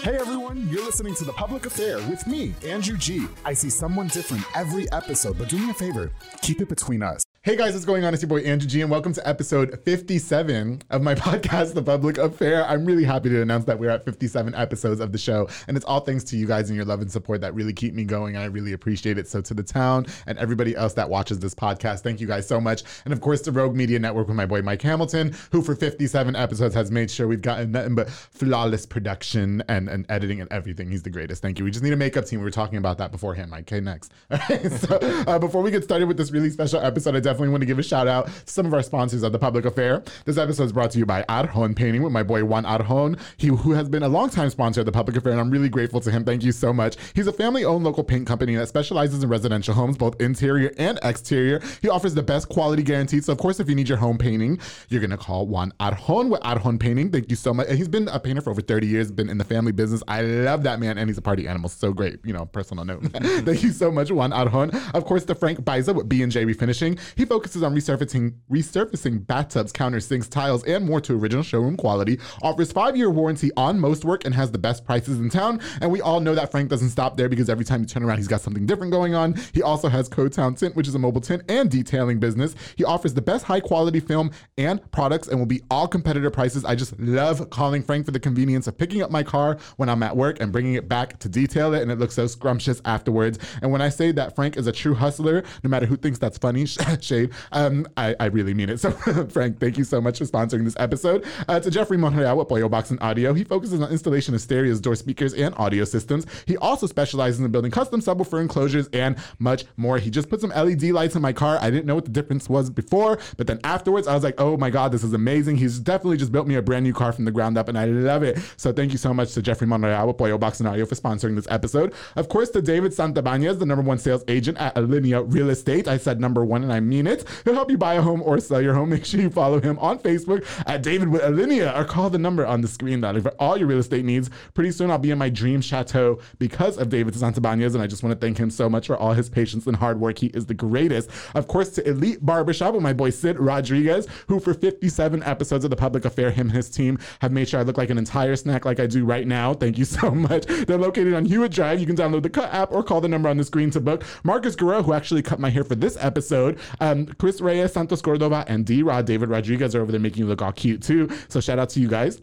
Hey everyone, you're listening to The Public Affair with me, Andrew G. I see someone different every episode, but do me a favor, keep it between us. Hey guys, what's going on? It's your boy Andrew G, and welcome to episode 57 of my podcast, The Public Affair. I'm really happy to announce that we're at 57 episodes of the show, and it's all thanks to you guys and your love and support that really keep me going. I really appreciate it. So, to the town and everybody else that watches this podcast, thank you guys so much. And of course, the Rogue Media Network with my boy Mike Hamilton, who for 57 episodes has made sure we've gotten nothing but flawless production and, and editing and everything. He's the greatest. Thank you. We just need a makeup team. We were talking about that beforehand, Mike. Okay, next. All right, so, uh, before we get started with this really special episode, I definitely want to give a shout out to some of our sponsors of the public affair. This episode is brought to you by Arjon Painting with my boy Juan Arjon, he, who has been a longtime sponsor of the public affair, and I'm really grateful to him. Thank you so much. He's a family owned local paint company that specializes in residential homes, both interior and exterior. He offers the best quality guaranteed. So, of course, if you need your home painting, you're going to call Juan Arjon with Arjon Painting. Thank you so much. And he's been a painter for over 30 years, been in the family business. I love that man, and he's a party animal. So great, you know, personal note. Thank you so much, Juan Arjon. Of course, the Frank Biza with B&J Refinishing. He focuses on resurfacing resurfacing bathtubs, counters, sinks, tiles, and more to original showroom quality. Offers five-year warranty on most work and has the best prices in town. And we all know that Frank doesn't stop there because every time you turn around, he's got something different going on. He also has Code Town Tint, which is a mobile tint and detailing business. He offers the best high-quality film and products and will be all competitor prices. I just love calling Frank for the convenience of picking up my car when I'm at work and bringing it back to detail it, and it looks so scrumptious afterwards. And when I say that Frank is a true hustler, no matter who thinks that's funny, shade, um, I, I really mean it. So, Frank, thank you so much for sponsoring this episode. Uh, to Jeffrey Monreal with Pollo Box and Audio, he focuses on installation of stereos, door speakers, and audio systems. He also specializes in building custom subwoofer enclosures and much more. He just put some LED lights in my car. I didn't know what the difference was before, but then afterwards, I was like, oh my God, this is amazing. He's definitely just built me a brand new car from the ground up, and I love it. So, thank you so much to Jeffrey Monreal with Pollo Box and Audio for sponsoring this episode. Of course, to David Santabanez, the number one sales agent at Alinea Real Estate. I said number one, and I mean He'll help you buy a home or sell your home. Make sure you follow him on Facebook at David with Alinea or call the number on the screen, darling, for all your real estate needs. Pretty soon, I'll be in my dream chateau because of David Santabanez, and I just want to thank him so much for all his patience and hard work. He is the greatest. Of course, to Elite Barbershop with my boy Sid Rodriguez, who for 57 episodes of The Public Affair, him and his team have made sure I look like an entire snack like I do right now. Thank you so much. They're located on Hewitt Drive. You can download the Cut app or call the number on the screen to book. Marcus Guerrero, who actually cut my hair for this episode, uh, um, Chris Reyes, Santos Cordova, and D Rod David Rodriguez are over there making you look all cute too. So shout out to you guys.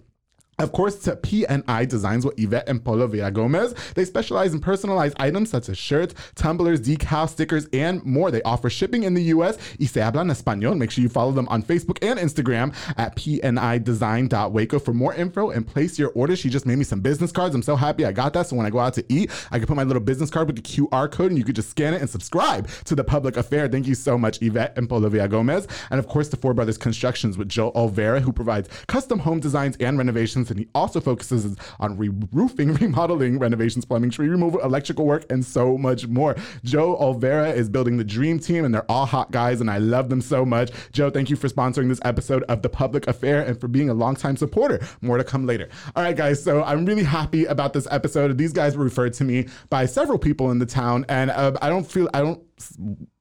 Of course, P&I Designs with Yvette and Polo Villa Gomez. They specialize in personalized items such as shirts, tumblers, decals, stickers, and more. They offer shipping in the US. Y se hablan español. Make sure you follow them on Facebook and Instagram at pnidesign.waco for more info and place your order. She just made me some business cards. I'm so happy I got that. So when I go out to eat, I can put my little business card with the QR code and you could just scan it and subscribe to the public affair. Thank you so much, Yvette and Polo Villa Gomez. And of course, the Four Brothers Constructions with Joe Olvera, who provides custom home designs and renovations and he also focuses on re- roofing, remodeling, renovations, plumbing, tree removal, electrical work, and so much more. Joe Olvera is building the dream team, and they're all hot guys, and I love them so much. Joe, thank you for sponsoring this episode of The Public Affair and for being a longtime supporter. More to come later. All right, guys, so I'm really happy about this episode. These guys were referred to me by several people in the town, and uh, I don't feel, I don't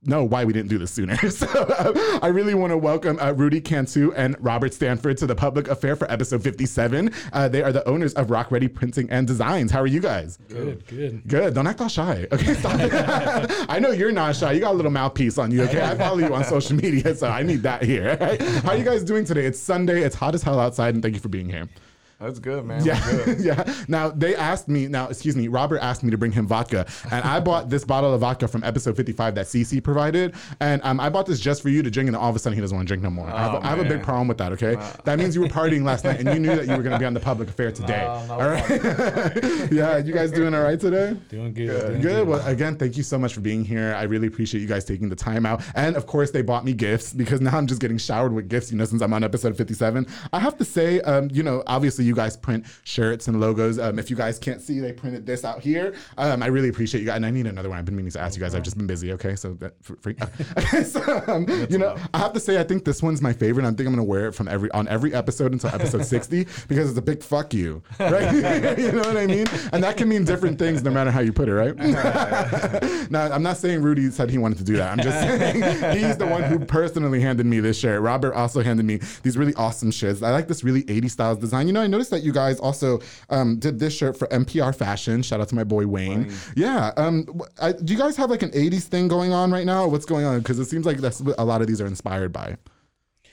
know why we didn't do this sooner. So uh, I really want to welcome uh, Rudy Cantu and Robert Stanford to the Public Affair for episode 57. Uh, they are the owners of Rock Ready Printing and Designs. How are you guys? Good, good. Good. Don't act all shy. Okay, stop. It. I know you're not shy. You got a little mouthpiece on you. Okay, I follow you on social media, so I need that here. Right? How are you guys doing today? It's Sunday. It's hot as hell outside, and thank you for being here. That's good, man. Yeah, good. yeah. Now they asked me. Now, excuse me. Robert asked me to bring him vodka, and I bought this bottle of vodka from episode fifty-five that CC provided, and um, I bought this just for you to drink, and all of a sudden he doesn't want to drink no more. I, have, Oh, a- I have a big problem with that. Okay, that means you were partying last night, and you knew that you were going to be on the public affair today. No, no all right. yeah, you guys doing all right today? Doing good. doing Good. Well, again, thank you so much for being here. I really appreciate you guys taking the time out. And of course, they bought me gifts because now I'm just getting showered with gifts, you know, since I'm on episode 57. I have to say, um, you know, obviously you guys print shirts and logos. Um, if you guys can't see, they printed this out here. Um, I really appreciate you guys. And I need another one. I've been meaning to ask you guys. I've just been busy. Okay. So, that, for, okay, so um, you know, I have to say, I think this one's my favorite. I think I'm going to wear it from every on every episode until episode 60 because it's a big fuck you. Right. you know what I mean? And that can mean different things no matter how you put it, right? now, I'm not saying Rudy said he wanted to do that. I'm just saying he's the one who personally handed me this shirt. Robert also handed me these really awesome shirts. I like this really 80s styles design. You know, I noticed that you guys also um, did this shirt for NPR Fashion. Shout out to my boy Wayne. Yeah. Um, I, do you guys have like an 80s thing going on right now? Or what's going on? Because it seems like that's what a lot of these are inspired by.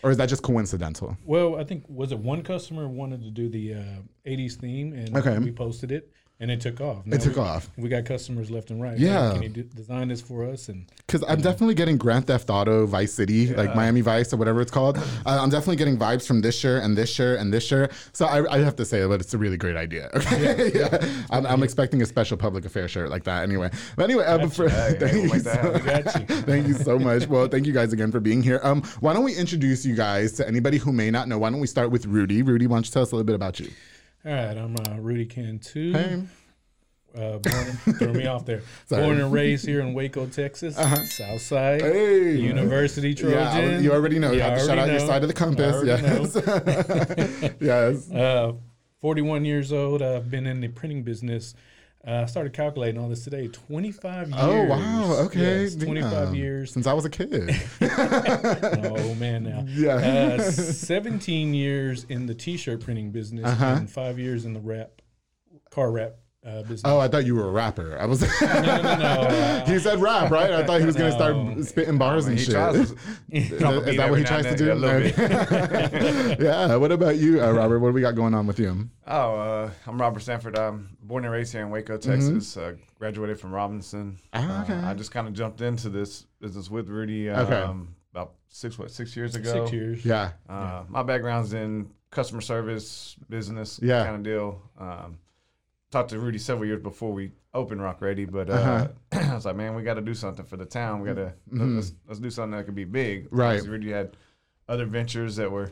Or is that just coincidental? Well, I think was it one customer wanted to do the uh, '80s theme, and Okay. we posted it, and it took off. Now It took we- off. We got customers left and right. Yeah. Hey, can you do, design this for us? And Because I'm definitely getting Grand Theft Auto, Vice City, like Miami Vice or whatever it's called. Uh, I'm definitely getting vibes from this shirt and this shirt and this shirt. So I, I have to say, but it's a really great idea. Okay, yeah. I'm, I'm expecting a special public affair shirt like that. Anyway, but anyway, uh, Hey, thank, you so, you. thank you so much. Well, thank you guys again for being here. Um, why don't we introduce you guys to anybody who may not know? Why don't we start with Rudy? Rudy, why don't you tell us a little bit about you? All right, I'm uh, Rudy Cantu. Hey. Uh, born, threw me off there. Sorry. Uh-huh. Born and raised here in Waco, Texas, South Side, Hey. University Trojan. Yeah, you already know. You have to shout out your side of the compass. Yes. yes. Uh, 41 years old. I've been in the printing business. Uh, I started calculating all this today. 25 years. Oh wow! Okay, Yes, 25 damn. years. since I was a kid. oh man, now. Yeah. Uh, 17 years in the T-shirt printing business Uh-huh. and five years in the wrap, car wrap uh, business. Oh, I thought you were a rapper. I was. no, no, no. Uh, he said rap, right? I thought he was gonna start spitting bars and shit. tries Is to- that- is that what he tries to do? yeah, a little bit. yeah. What about you, uh, Robert? What do we got going on with you? Oh, uh, I'm Robert Stanford. I'm born and raised here in Waco, Texas. Uh, graduated from Robinson. Mm-hmm. Ah, okay. Uh, I just kind of jumped into this business with Rudy Okay. um, about six what six years ago. Six years. Yeah. Uh, My background's in customer service, business Yeah. kind of deal. Um, talked to Rudy several years before we opened Rock Ready, but uh, Uh-huh. I was like, man, we got to do something for the town. We got to let's, let's do something that could be big. Mm-hmm. Right. Rudy had other ventures that were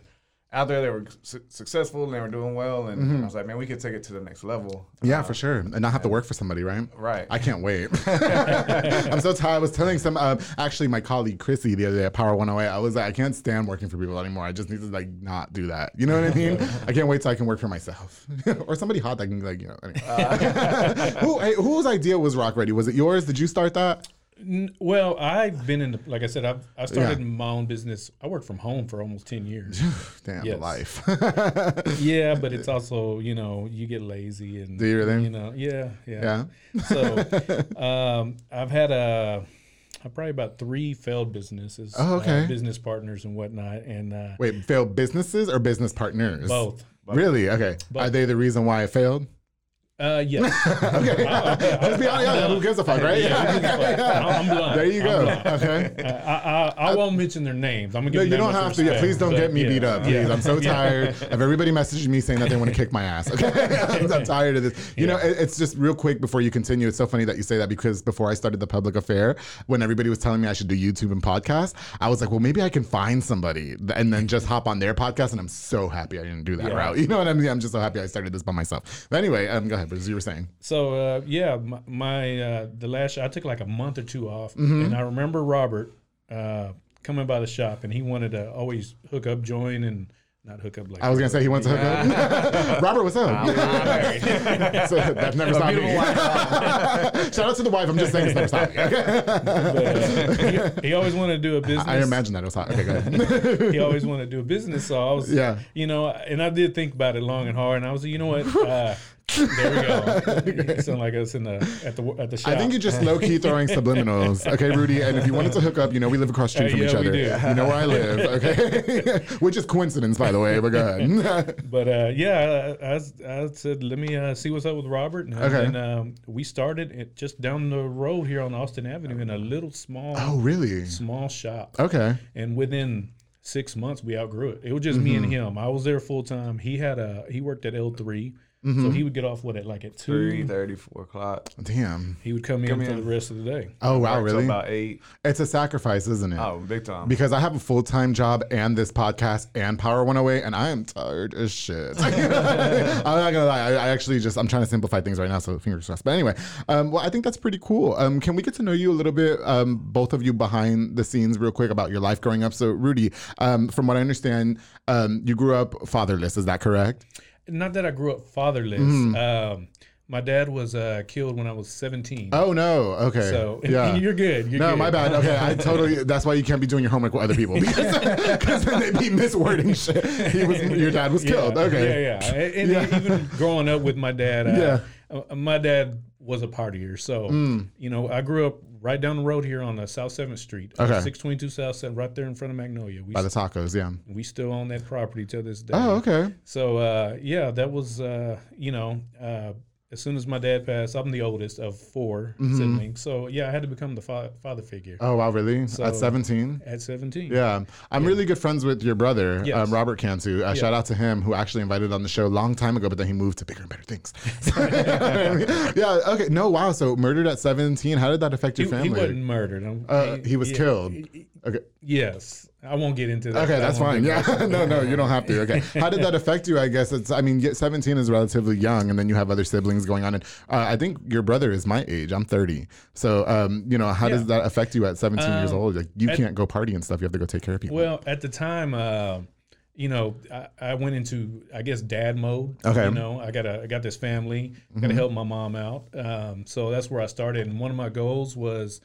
out there that were su- successful and they were doing well, and I was like, man, we could take it to the next level. Mm-hmm. Yeah, Uh, for sure, and not have to work for somebody, right? Right. I can't wait. I'm so tired. I was telling some, uh, actually, my colleague Chrissy the other day at Power 108. I was like, I can't stand working for people anymore. I just need to like not do that. You know what I mean? I can't wait till I can work for myself or somebody hot that can like you know. Anyway. who hey, whose idea was Rock Ready? Was it yours? Did you start that? N- Well, I've been in the, like I said, I've, I started Yeah. my own business. I worked from home for almost 10 years. Damn Yes. life. yeah, but it's also, you know, you get lazy and, Do you really? you know, yeah, yeah. yeah. So um, I've had a, probably about three failed businesses, Oh, okay. uh, business partners and whatnot. And uh, Wait, failed businesses or business partners? both. Really? Okay. Are they the reason why it failed? Uh, yes. Okay. Let's be honest. Yeah, who gives a fuck, right? Yeah, I'm blind. There you go. Okay. Uh, I, I, I won't mention their names. I'm gonna give No, you don't have to. Yeah, please don't get me yeah, beat up, please. I'm so tired of everybody messaging me saying that they want to kick my ass. Okay, I'm, I'm tired of this. You know, it, it's just real quick before you continue. It's so funny that you say that because before I started the public affair, when everybody was telling me I should do YouTube and podcast, I was like, well, maybe I can find somebody and then just hop on their podcast. And I'm so happy I didn't do that Yeah. route. You know what I mean? I'm just so happy I started this by myself. But anyway, um, go ahead, as you were saying. So uh, yeah, my, my uh, the last I took like a month or two off, Mm-hmm. and I remember Robert uh, coming by the shop, and he wanted to always hook up, join, and not hook up like I was gonna say he went to hook up. Robert, what's up? so that never stopped me. Shout out to the wife. I'm just saying it's never stopped me. Okay? But, uh, he, he always wanted to do a business. I imagine that it was hot. Okay, go ahead. he always wanted to do a business, so I was, Yeah. you know, and I did think about it long and hard, and I was, like, you know what, uh, There we go. You sound like us in the at the at the shop. I think you're just low key throwing subliminals. Okay, Rudy. And if you wanted to hook up, you know, we live across the street Uh, from yeah, each other. do. You know where I live. Okay. Which is coincidence, by the way, but go ahead. But uh, yeah, I, I, I said, let me uh, see what's up with Robert. And Okay. then um, we started it just down the road here on Austin Avenue in a little small, oh, really? small shop. Okay. And within six months, we outgrew it. It was just me and him. I was there full time. He had a he worked at L 3 so he would get off what at like at Three two. thirty, four o'clock. Damn. He would come in Come for the rest of the day. Oh, wow, Work till really? About eight. It's a sacrifice, isn't it? Oh, big time. Because I have a full time job and this podcast and Power 108, and I am tired as shit. I'm not gonna lie. I, I actually just I'm trying to simplify things right now, so fingers crossed. But anyway, um, well, I think that's pretty cool. Um, can we get to know you a little bit, um, both of you behind the scenes, real quick about your life growing up? So, Rudy, um, from what I understand, um, you grew up fatherless. Is that correct? Not that I grew up fatherless. Mm-hmm. Um, my dad was uh, killed when I was 17. Oh no. Okay. So yeah. you're good. You're no, good. my bad. Okay, I totally. That's why you can't be doing your homework with other people because, then they'd be miswording shit. He was, your dad was killed. Okay. Yeah, yeah. And, Yeah. even growing up with my dad, uh, Yeah. my dad was a partier. So, Mm. you know, I grew up right down the road here on uh, South 7th Street. Okay. 622 South 7th, right there in front of Magnolia. We, By the tacos, yeah. we still own that property to this day. Oh, okay. So, uh, yeah, that was, uh, you know, uh, as soon as my dad passed, I'm the oldest of 4 Mm-hmm. siblings. So, yeah, I had to become the fa- father figure Oh wow, really? So- At 17? at 17. Yeah, I'm really good friends with your brother, Yes. um, Robert Cantu. Uh, Shout out to him, who actually invited on the show a long time ago, but then he moved to bigger and better things. yeah. Okay. No. Wow. So murdered at 17. How did that affect your he family? He wasn't murdered. Uh, he was yeah, killed. he- he- Okay. Yes. I won't get into that. Okay, that's fine. Yeah, no, no, you don't have to. Okay, how did that affect you? I guess it's. I mean, seventeen is relatively young, and then you have other siblings going on. And uh, I think your brother is my age. I'm thirty. So, um, you know, how does that affect you at seventeen years Um, old? Like, you at- can't go party and stuff. You have to go take care of people. Well, at the time, uh, you know, I, I went into, I guess, dad mode. Okay. Mm-hmm. You know, I got I got this family. Got to help my mom out. Um, so that's where I started. And one of my goals was,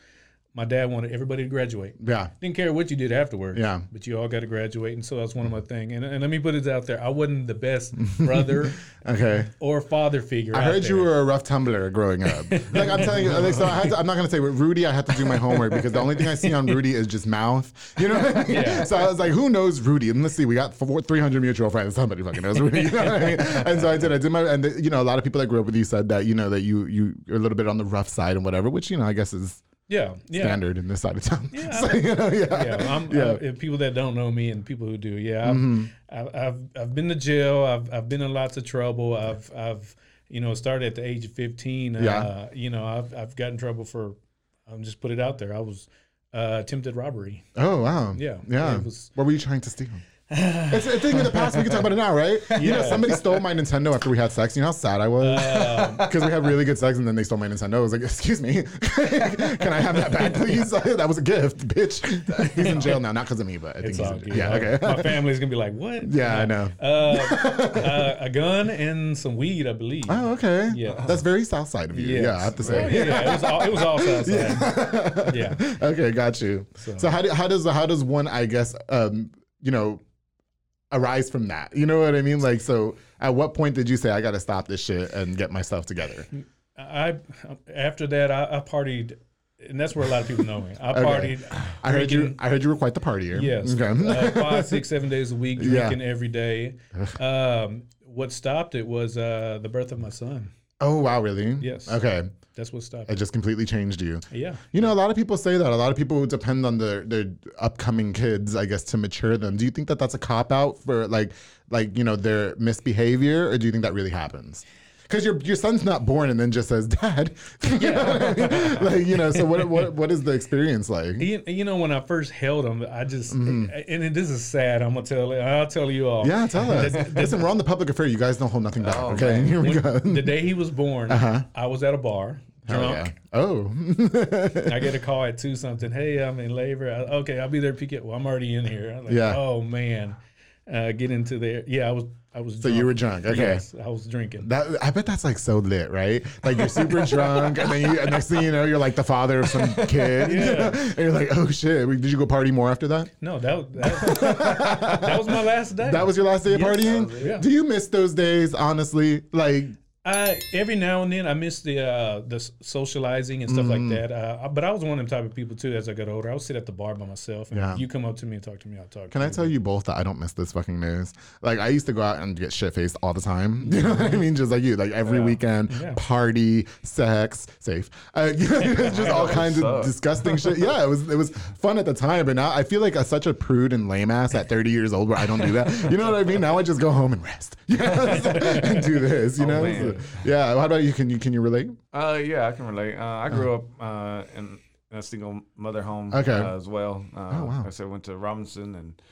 my dad wanted everybody to graduate. yeah, Didn't care what you did afterwards. Yeah. But you all got to graduate, and so that's one of my things. And, and let me put it out there: I wasn't the best brother okay. or father figure. I heard you were a rough tumbler growing up. like I'm telling you, like, so I had to, I'm not gonna say with Rudy. I had to do my homework because the only thing I see on Rudy is just mouth. You know I mean? Yeah. So I was like, who knows Rudy? And let's see, we got four, 300 mutual friends. Somebody fucking knows Rudy. You know what I mean? And so I did. I did my. And the, you know, a lot of people that grew up with you said that you know that you you you're a little bit on the rough side and whatever, which you know I guess is Yeah. Yeah. standard in this side of town. Yeah, So, you know, yeah. yeah, I'm, Yeah. I, and people that don't know me and people who do, yeah, I've, Mm-hmm. I've, I've I've been to jail. I've I've been in lots of trouble. I've I've you know started at the age of fifteen. Yeah. Uh, you know, I've I've got in trouble for. I'm just put it out there. I was uh, attempted robbery. Oh wow. Yeah. Yeah. It was- what were you trying to steal? it's a thing in the past. We can talk about it now, right? You know, somebody stole my Nintendo after we had sex. You know how sad I was Um, because we had really good sex, and then they stole my Nintendo. I was like, "Excuse me, can I have that back, please? that was a gift, bitch." He's in jail now, not because of me, but I think It's he's all in jail. Yeah. Okay. My family's gonna be like, what? Yeah, I know. Uh, uh, a gun and some weed, I believe. Oh, okay. Yeah. That's very south side of you. Yes. Yeah, I have to Oh, say. yeah, yeah, it was all, it was all outside. Yeah. okay, got you. So, how, do, how does how does one, I guess, um, you know, arise from that? You know what I mean? Like, so at what point did you say I got to stop this shit and get myself together? I after that I, I partied, and that's where a lot of people know me. I partied. I heard you. I heard you were quite the partier. Yes, Okay. uh, five, six, seven days a week, Yeah. drinking every day. Um, what stopped it was uh, the birth of my son. oh wow, really? Yes. Okay. That's what stopped It just completely changed you. Yeah. You know, a lot of people say that. A lot of people depend on their their upcoming kids, I guess, to mature them. Do you think that that's a cop out for like like you know their misbehavior, or do you think that really happens? Because your your son's not born and then just says, "Dad," you know what I mean? Like you know. So what what what is the experience like? You, you know, when I first held him, I just Mm-hmm. and this is sad. I'm gonna tell it. I'll tell you all. Yeah, tell us. Listen, we're on the public affair. You guys don't hold nothing back. Oh, okay, man. here we When- go. the day he was born, I was at a bar, drunk. Oh. I get a call at two something. Hey, I'm in labor. I, okay, I'll be there. Pick it. Well, I'm already in here. I'm like, Yeah. Oh man, uh, get into there. Yeah, I was. I was. So you were drunk. Okay. Yes, I was drinking. That I bet that's like so lit, right? Like you're super drunk, and then you, and next thing you know, you're like the father of some kid, Yeah. and you're like, oh shit, did you go party more after that? no, that that, that was my last day. That was your last day of Yes. partying. Yeah. Do you miss those days? Honestly, like I every now and then I miss the uh, the socializing and stuff Mm-hmm. like that. Uh, but I was one of them type of people too. As I got older, I would sit at the bar by myself. And Yeah. you come up to me and talk to me, I'll talk. Can to I you. tell you both that I don't miss this fucking news? Like I used to go out and get shit faced all the time. You know what I mean? Just like you, like every weekend, Yeah. party, sex, safe, uh, it's just all that kinds of disgusting shit. Yeah, it was it was fun at the time, but now I feel like a, such a prude and lame ass at 30 years old where I don't do that. You know what I mean? Now I just go home and rest, yes, and do this. You Oh, know? Yeah. How about you? Can you can you relate? Uh, yeah, I can relate. Uh, I grew up uh, in, a single mother home Okay. uh, as well. Uh, Oh, wow. Like I said, went to Robinson, and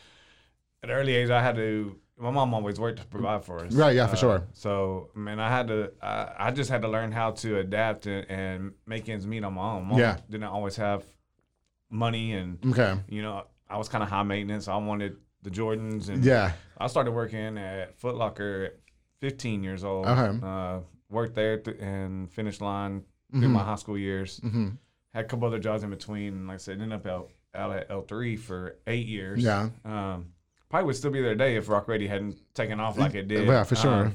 at an early age, I had to. My mom always worked to provide for us. Right, yeah, for Uh, sure. So, man, I had to. I, I just had to learn how to adapt and, and make ends meet on my own. Mom Yeah. didn't always have money, and Okay. you know, I was kind of high maintenance. I wanted the Jordans, and Yeah. I started working at Foot Locker at 15 years old. Okay. Uh, worked there th- and finished line Mm-hmm. through my high school years. Had a couple other jobs in between. Like I said, ended up out, out at L3 for eight years. Yeah. Um, probably would still be there today if Rock Ready hadn't taken off like it did. Yeah, for sure. Um,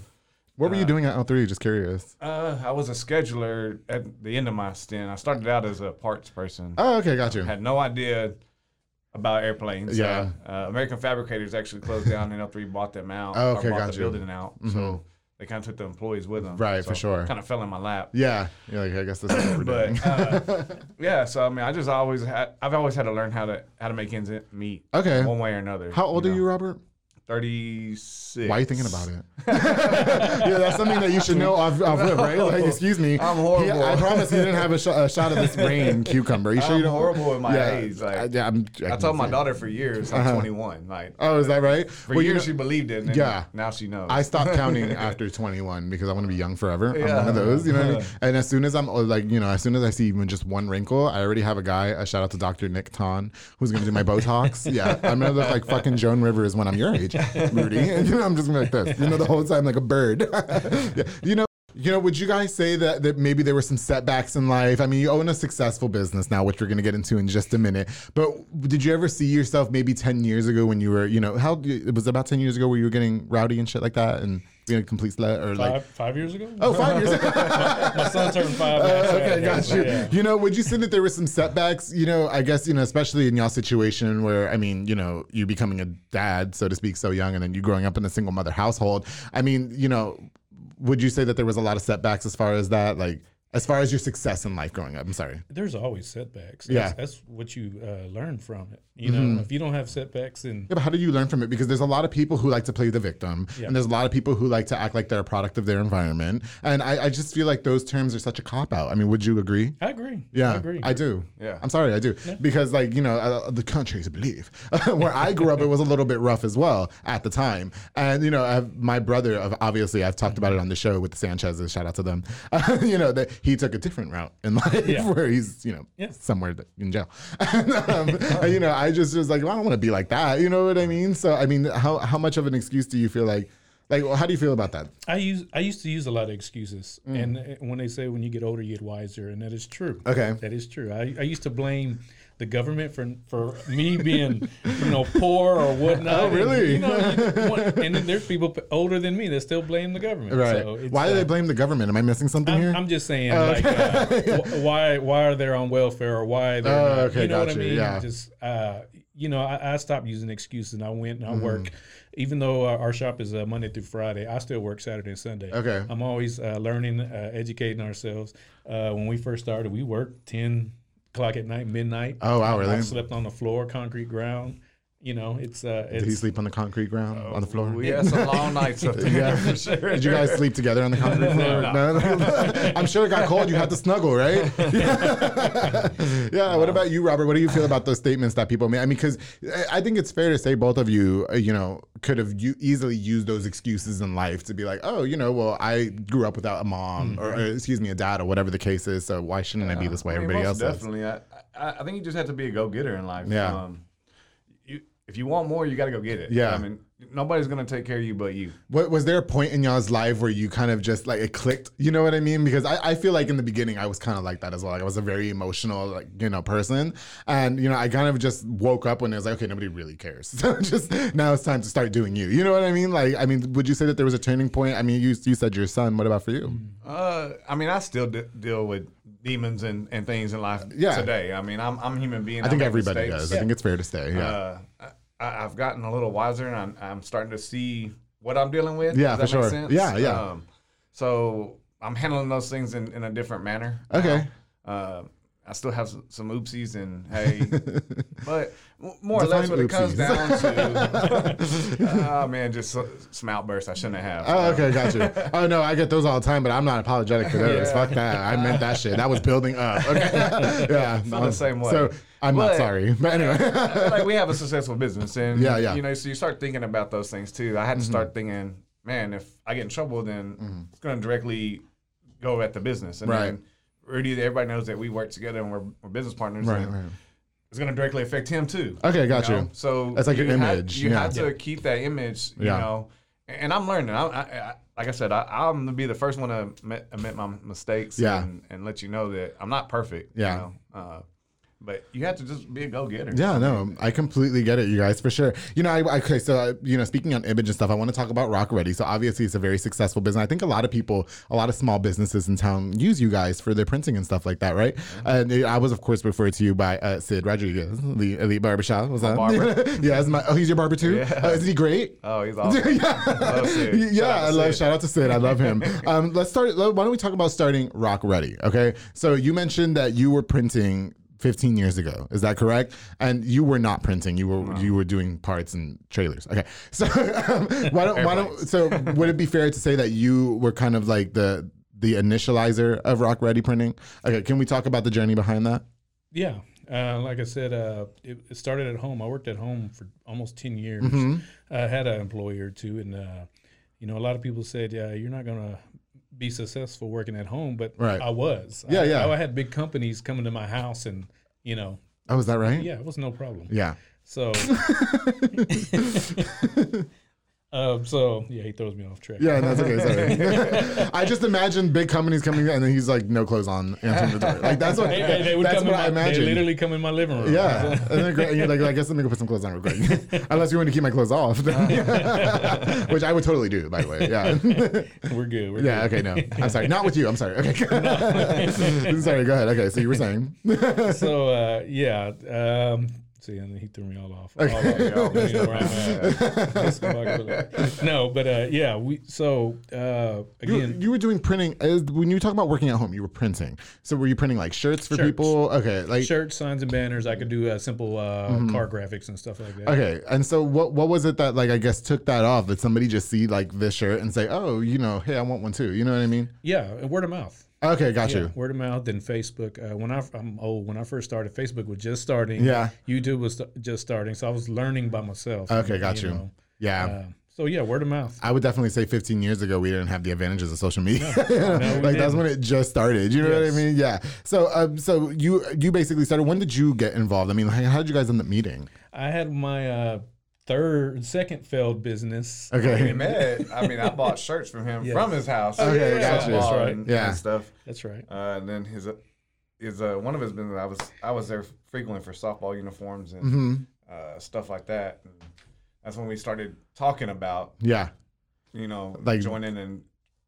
what were you doing at L3? Just curious. uh, I was a scheduler at the end of my stint. I started out as a parts person. Oh, okay, got you. Had no idea about airplanes. Yeah. Uh, American Fabricators actually closed down and L3 bought them out. Oh, or okay, bought got the you. building out. So they kind of took the employees with them. Right, for sure. Kind of fell in my lap. Yeah. Yeah. Like, I guess this is what we're doing. But uh, yeah, so I mean, I just always had. I've always had to learn how to how to make ends meet. Okay. One way or another. How old are you, Robert? Thirty six. Why are you thinking about it? yeah, that's something that you should know off, off rip, right? Like, excuse me. I'm horrible. He- I promise you didn't have a, sh- a shot of this rain cucumber. You sure I'm you don't? horrible with my yeah, age, like, I, yeah, I'm, I told my daughter for years I'm 21. Like Oh, is that right? for Well, you years know- she believed it. Yeah. Now she knows. I stopped counting after 21 because I want to be young forever. I'm one of those, you know what I mean? And as soon as I'm uh, like, you know, as soon as I see even just one wrinkle, I already have a guy, a shout out to Dr. Nick Ton, who's going to do my Botox. yeah. I'm going to look like fucking Joan Rivers when I'm your age, Rudy. And, you know, I'm just like this, you know, the whole time like a bird. yeah. You know, you know, would you guys say that, that maybe there were some setbacks in life? I mean, you own a successful business now, which we're going to get into in just a minute. But did you ever see yourself maybe 10 years ago when you were, you know, how it was about 10 years ago where you were getting rowdy and shit like that and being a complete slut or Five, like, five years ago? oh, five years ago? my son turned five. Uh, okay, got you. yeah. You know, would you say that there were some setbacks? You know, I guess you know, especially in y'all situation where I mean, you know, you becoming a dad, so to speak, so young, and then you growing up in a single mother household. I mean, you know, would you say that there was a lot of setbacks as far as that, like as far as your success in life growing up? I'm sorry. There's always setbacks. Yeah. That's, that's what you uh, learn from it. You know, if you don't have setbacks, then Yeah, but how do you learn from it? Because there's a lot of people who like to play the victim, Yeah. and there's a lot of people who like to act like they're a product of their environment. And I, I just feel like those terms are such a cop out. I mean, would you agree? I agree. Yeah, I agree. I do. Yeah. I'm sorry, I do. Because, like, you know, uh, the country to believe. Where I grew up, it was a little bit rough as well at the time. And, you know, I have my brother, obviously, I've talked about it on the show with the Sanchez's, shout out to them. you know, that he took a different route in life Yeah. where he's, you know, Yeah. somewhere in jail. and, um, and, you know, I just was like, well, I don't want to be like that. You know what I mean? So, I mean, how, how much of an excuse do you feel like? Like, how do you feel about that? I use I used to use a lot of excuses, Mm. and uh, when they say when you get older you get wiser, and that is true. Okay. that is true. I, I used to blame the government for for me being you know poor or whatnot. Oh, and, really? you know, want- and then there's people older than me that still blame the government. Right. So it's, Why do uh, they blame the government? Am I missing something I'm, here? I'm just saying, like, uh, wh- why why are they on welfare or why they're Oh, not, okay, you know what I gotcha, mean? yeah. Just uh, you know, I, I stopped using excuses and I went and I work. Mm-hmm. Even though our, our shop is uh, Monday through Friday, I still work Saturday and Sunday. Okay. I'm always uh, learning, uh, educating ourselves. Uh, when we first started, we worked ten o'clock at night, midnight. Oh, wow, I slept on the floor, concrete ground. You know, it's uh, Did he sleep on the concrete ground on the floor? we had some long nights up there Yeah. for sure. Did you guys sleep together on the concrete floor? No. no. no? I'm sure it got cold. You had to snuggle, right? yeah. What about you, Robert? What do you feel about those statements that people make? I mean, because I think it's fair to say both of you, uh, you know, could have u- easily used those excuses in life to be like, oh, you know, well, I grew up without a mom or, or excuse me, a dad or whatever the case is. So why shouldn't I be this way? I mean, Everybody else most is. definitely. I, I, I think you just have to be a go getter in life. Yeah. Um, you if you want more, you got to go get it. Yeah. I mean, nobody's gonna take care of you but you. What was there a point in y'all's life where you kind of just like it clicked? You know what I mean? Because I, I feel like in the beginning I was kind of like that as well. Like I was a very emotional like you know person, and you know I kind of just woke up when it was like okay nobody really cares. So just now it's time to start doing you. You know what I mean? Like I mean, would you say that there was a turning point? I mean, you you said your son. What about for you? Uh, I mean, I still de- deal with demons and, and things in life Yeah. today. I mean, I'm I'm a human being. I think everybody mistakes. does. I think it's fair to say. Yeah. Uh, I, I've gotten a little wiser, and I'm I'm starting to see what I'm dealing with. Yeah, for sure. sense? Yeah, yeah. Um, so I'm handling those things in, in a different manner. Okay. Uh, I still have some, some oopsies, and hey, but more or less, Define when it comes down to, oh man, just some outbursts I shouldn't have. Oh, okay, got you. Oh no, I get those all the time, but I'm not apologetic for those. Yeah. Fuck that. I meant that shit. That was building up. Okay. yeah. The um, same way. So I'm not sorry. But anyway. like we have a successful business, and Yeah, yeah. Mm-hmm. you know, so you start thinking about those things too. I had to start mm-hmm. thinking, man, if I get in trouble, then mm-hmm. it's going to directly go at the business, and Right. then Rudy, everybody knows that we work together and we're, we're business partners, right, right. it's going to directly affect him too. Okay, got you. know? So That's like your you had- image, you yeah. have to keep that image, you Yeah. know. And I'm learning. I, I, I, like I said, I, I'm gonna be the first one to admit, admit my mistakes, Yeah. and, and let you know that I'm not perfect. Yeah. You know? uh, but you have to just be a go getter. Yeah, no, I completely get it, you guys, for sure. You know, I, I okay, so uh, you know, speaking on image and stuff, I want to talk about Rock Ready. So obviously, it's a very successful business. I think a lot of people, a lot of small businesses in town use you guys for their printing and stuff like that, right? And uh, I was, of course, referred to you by uh, Sid Rodriguez, the elite barbershop. Was that? barber. yeah, my, oh, he's your barber too. Yeah. Uh, is he great? Oh, he's awesome. yeah, Shout yeah. I love shout out to Sid. I love him. um, let's start. Why don't we talk about starting Rock Ready? Okay. So you mentioned that you were printing 15 years ago. Is that correct? And you were not printing. You were you were doing parts and trailers. Okay. So um, why don't why don't so would it be fair to say that you were kind of like the the initializer of Rock Ready printing? Okay. Can we talk about the journey behind that? Yeah. Uh, like I said, uh, it, it started at home. I worked at home for almost 10 years. Mm-hmm. I had an employer too. And, uh, you know, a lot of people said, yeah, you're not going to be successful working at home. But Right. I was. Yeah, I, yeah. I had big companies coming to my house and, you know, Oh, is that right? yeah, it was no problem. Yeah. So, um, so yeah, he throws me off track. Yeah, that's okay. Sorry. I just imagine big companies coming in and then he's like no clothes on answering the door. Like that's what They, they, they would that's come in what I my, they literally come in my living room. Yeah, and, then, and you're like, I guess let me go put some clothes on real quick. Unless you want to keep my clothes off, which I would totally do, by the way. Yeah, We're good. We're yeah. good. Okay, no, I'm sorry, not with you. I'm sorry. Okay, sorry. Go ahead. Okay, so you were saying, so uh, yeah, um, see, and then he threw me all off. All off, you know, where I'm at. no, but uh, yeah, we so uh, you, again, you were doing printing. As, when you talk about working at home, you were printing. So were you printing like shirts for Shirts. people? Okay, like shirts, signs, and banners. I could do uh, simple uh, Mm-hmm. car graphics and stuff like that. Okay, and so what what was it that like I guess took that off? Did somebody just see like this shirt and say, oh, you know, hey, I want one too? You know what I mean? Yeah, word of mouth. Okay, got Yeah, you. word of mouth. Then Facebook. Uh, when I, I'm old. When I first started, Facebook was just starting. Yeah. YouTube was just starting. So I was learning by myself. Okay, got you. know. Yeah. Uh, so yeah, word of mouth. I would definitely say 15 years ago we didn't have the advantages of social media. we like that's didn't. when it just started. You know what I mean? Yeah. So um, so you you basically started. When did you get involved? I mean, like, how did you guys end up meeting? I had my uh, third, second failed business. We Okay. met. I mean, I bought shirts from him Yes. from his house. Okay, Yeah, gotcha. That's right. And, Yeah. and stuff. That's right. Uh, and then his, his uh, one of his business. I was I was there frequently for softball uniforms and hmm uh, stuff like that. And that's when we started talking about Yeah. you know Like- joining and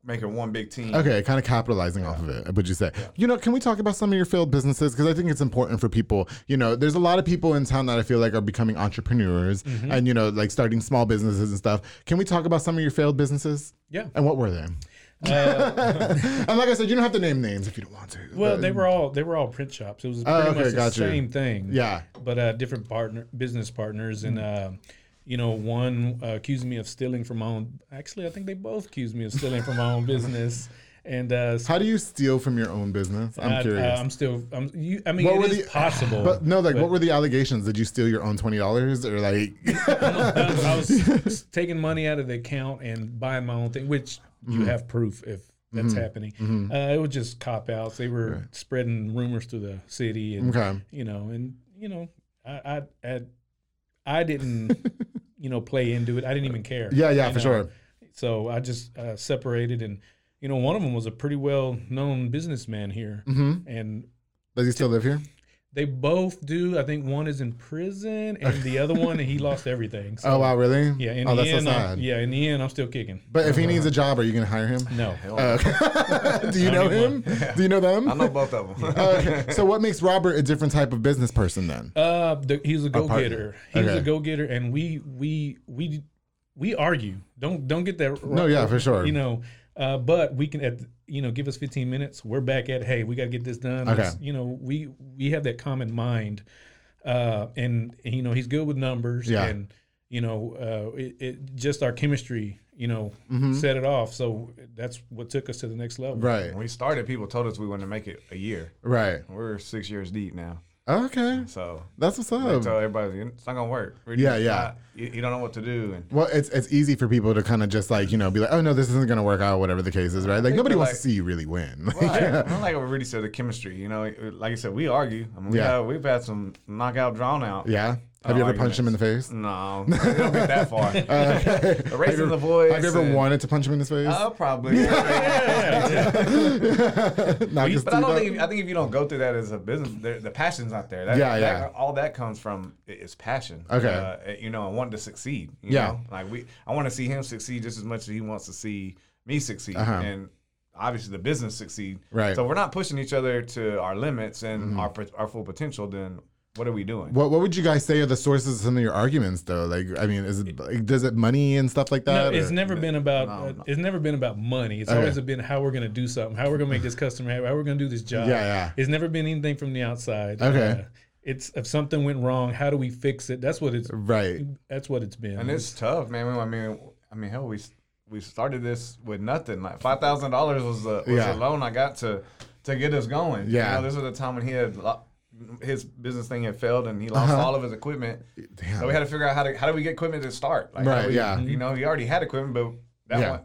making one big team. Okay, kind of capitalizing off of it, would you say? You know, can we talk about some of your failed businesses? Because I think it's important for people. You know, there's a lot of people in town that I feel like are becoming entrepreneurs Mm-hmm. and, you know, like starting small businesses and stuff. Can we talk about some of your failed businesses? Yeah. And what were they? Uh, and like I said, you don't have to name names if you don't want to. well, but- they were all they were all print shops. It was pretty Oh, okay, much the gotcha. same thing. Yeah. but uh, different partner business partners and. Uh, you know, one uh, accused me of stealing from my own. Actually, I think they both accused me of stealing from my own business. And uh, How do you steal from your own business? I'm I, curious. am still. I'm. You, I mean, What were the- possible. but no, like, what were the allegations? Did you steal your own twenty dollars, or like? I was taking money out of the account and buying my own thing, which Mm-hmm. you have proof if that's happening. Uh, it was just cop outs. They were spreading rumors through the city, and Okay. you know, and you know, I, I, I I didn't, you know, play into it. I didn't even care. Yeah, yeah, for know? sure. So I just uh, separated, and you know, one of them was a pretty well known businessman here, hmm and Does he still live here? They both do. I think one is in prison, and the other one he lost everything. So, Oh wow, really? Yeah. In oh, the that's end, so I'm- yeah. In the end, I'm still kicking. But if he needs a job, are you gonna hire him? No. Hell okay. Do you know him? Do you know them? I know both of them. okay. So what makes Robert a different type of business person then? Uh, the, he's a go getter. He's Okay. a go getter, and we we we we argue. Don't don't get that. Wrong. No, yeah, for sure. You know, uh, but we can at you know give us 15 minutes. We're back at hey, we got to get this done. Okay. Let's- You know, we we have that common mind, uh, and you know he's good with numbers. Yeah. And you know, uh, it, it just our chemistry. You know, Mm-hmm. set it off. So that's what took us to the next level. Right. when we started, people told us we wanted to make it a year. Right. We're six years deep now. Okay. So That's what's I up. tell everybody it's not gonna work. We're Yeah, yeah. not- you, you don't know what to do, and Well, it's it's easy for people to kind of just like you know be like, oh no, this isn't gonna work out, whatever the case is, right? Like nobody wants like- to see you really win. Well, like what Rudy said, the chemistry. You know, like you said, we argue. I mean, we Yeah. have, we've had some knockout, drawn out. yeah. Have you Oh, ever punched him in the face? No, we don't get that far. Okay. Erasing the voice. Have you ever and- wanted to punch him in his face? Uh, probably. Not just but I do don't think. I think if you don't go through that as a business, the passion's not there. That, Yeah, that- yeah. All that comes from is passion. Okay. Uh, you know, and wanting to succeed. You Yeah. Know? Like we, I want to see him succeed just as much as he wants to see me succeed, Uh-huh. and obviously the business succeed. Right. Mm-hmm. So if we're not pushing each other to our limits and our our full potential. Then what are we doing? What What would you guys say are the sources of some of your arguments, though? Like, I mean, is it like, does it money and stuff like that? No, that? it's or- never been about. no, uh, no. It's never been about money. It's Okay. always been how we're gonna do something, how we're gonna make this customer happy, how we're gonna do this job. Yeah, yeah. It's never been anything from the outside. Okay. Uh, it's if something went wrong, how do we fix it? That's what it's. right. That's what it's been. And it's tough, man. I mean, I mean, hell, we we started this with nothing. Like five thousand dollars was the was Yeah. the loan I got to to get us going. Yeah. you know, this was the time when he had lo- his business thing had failed and he lost Uh-huh. all of his equipment. Damn. So we had to figure out how to how do we get equipment to start. Like, Right, we- yeah. You know, he already had equipment, but that Yeah. one.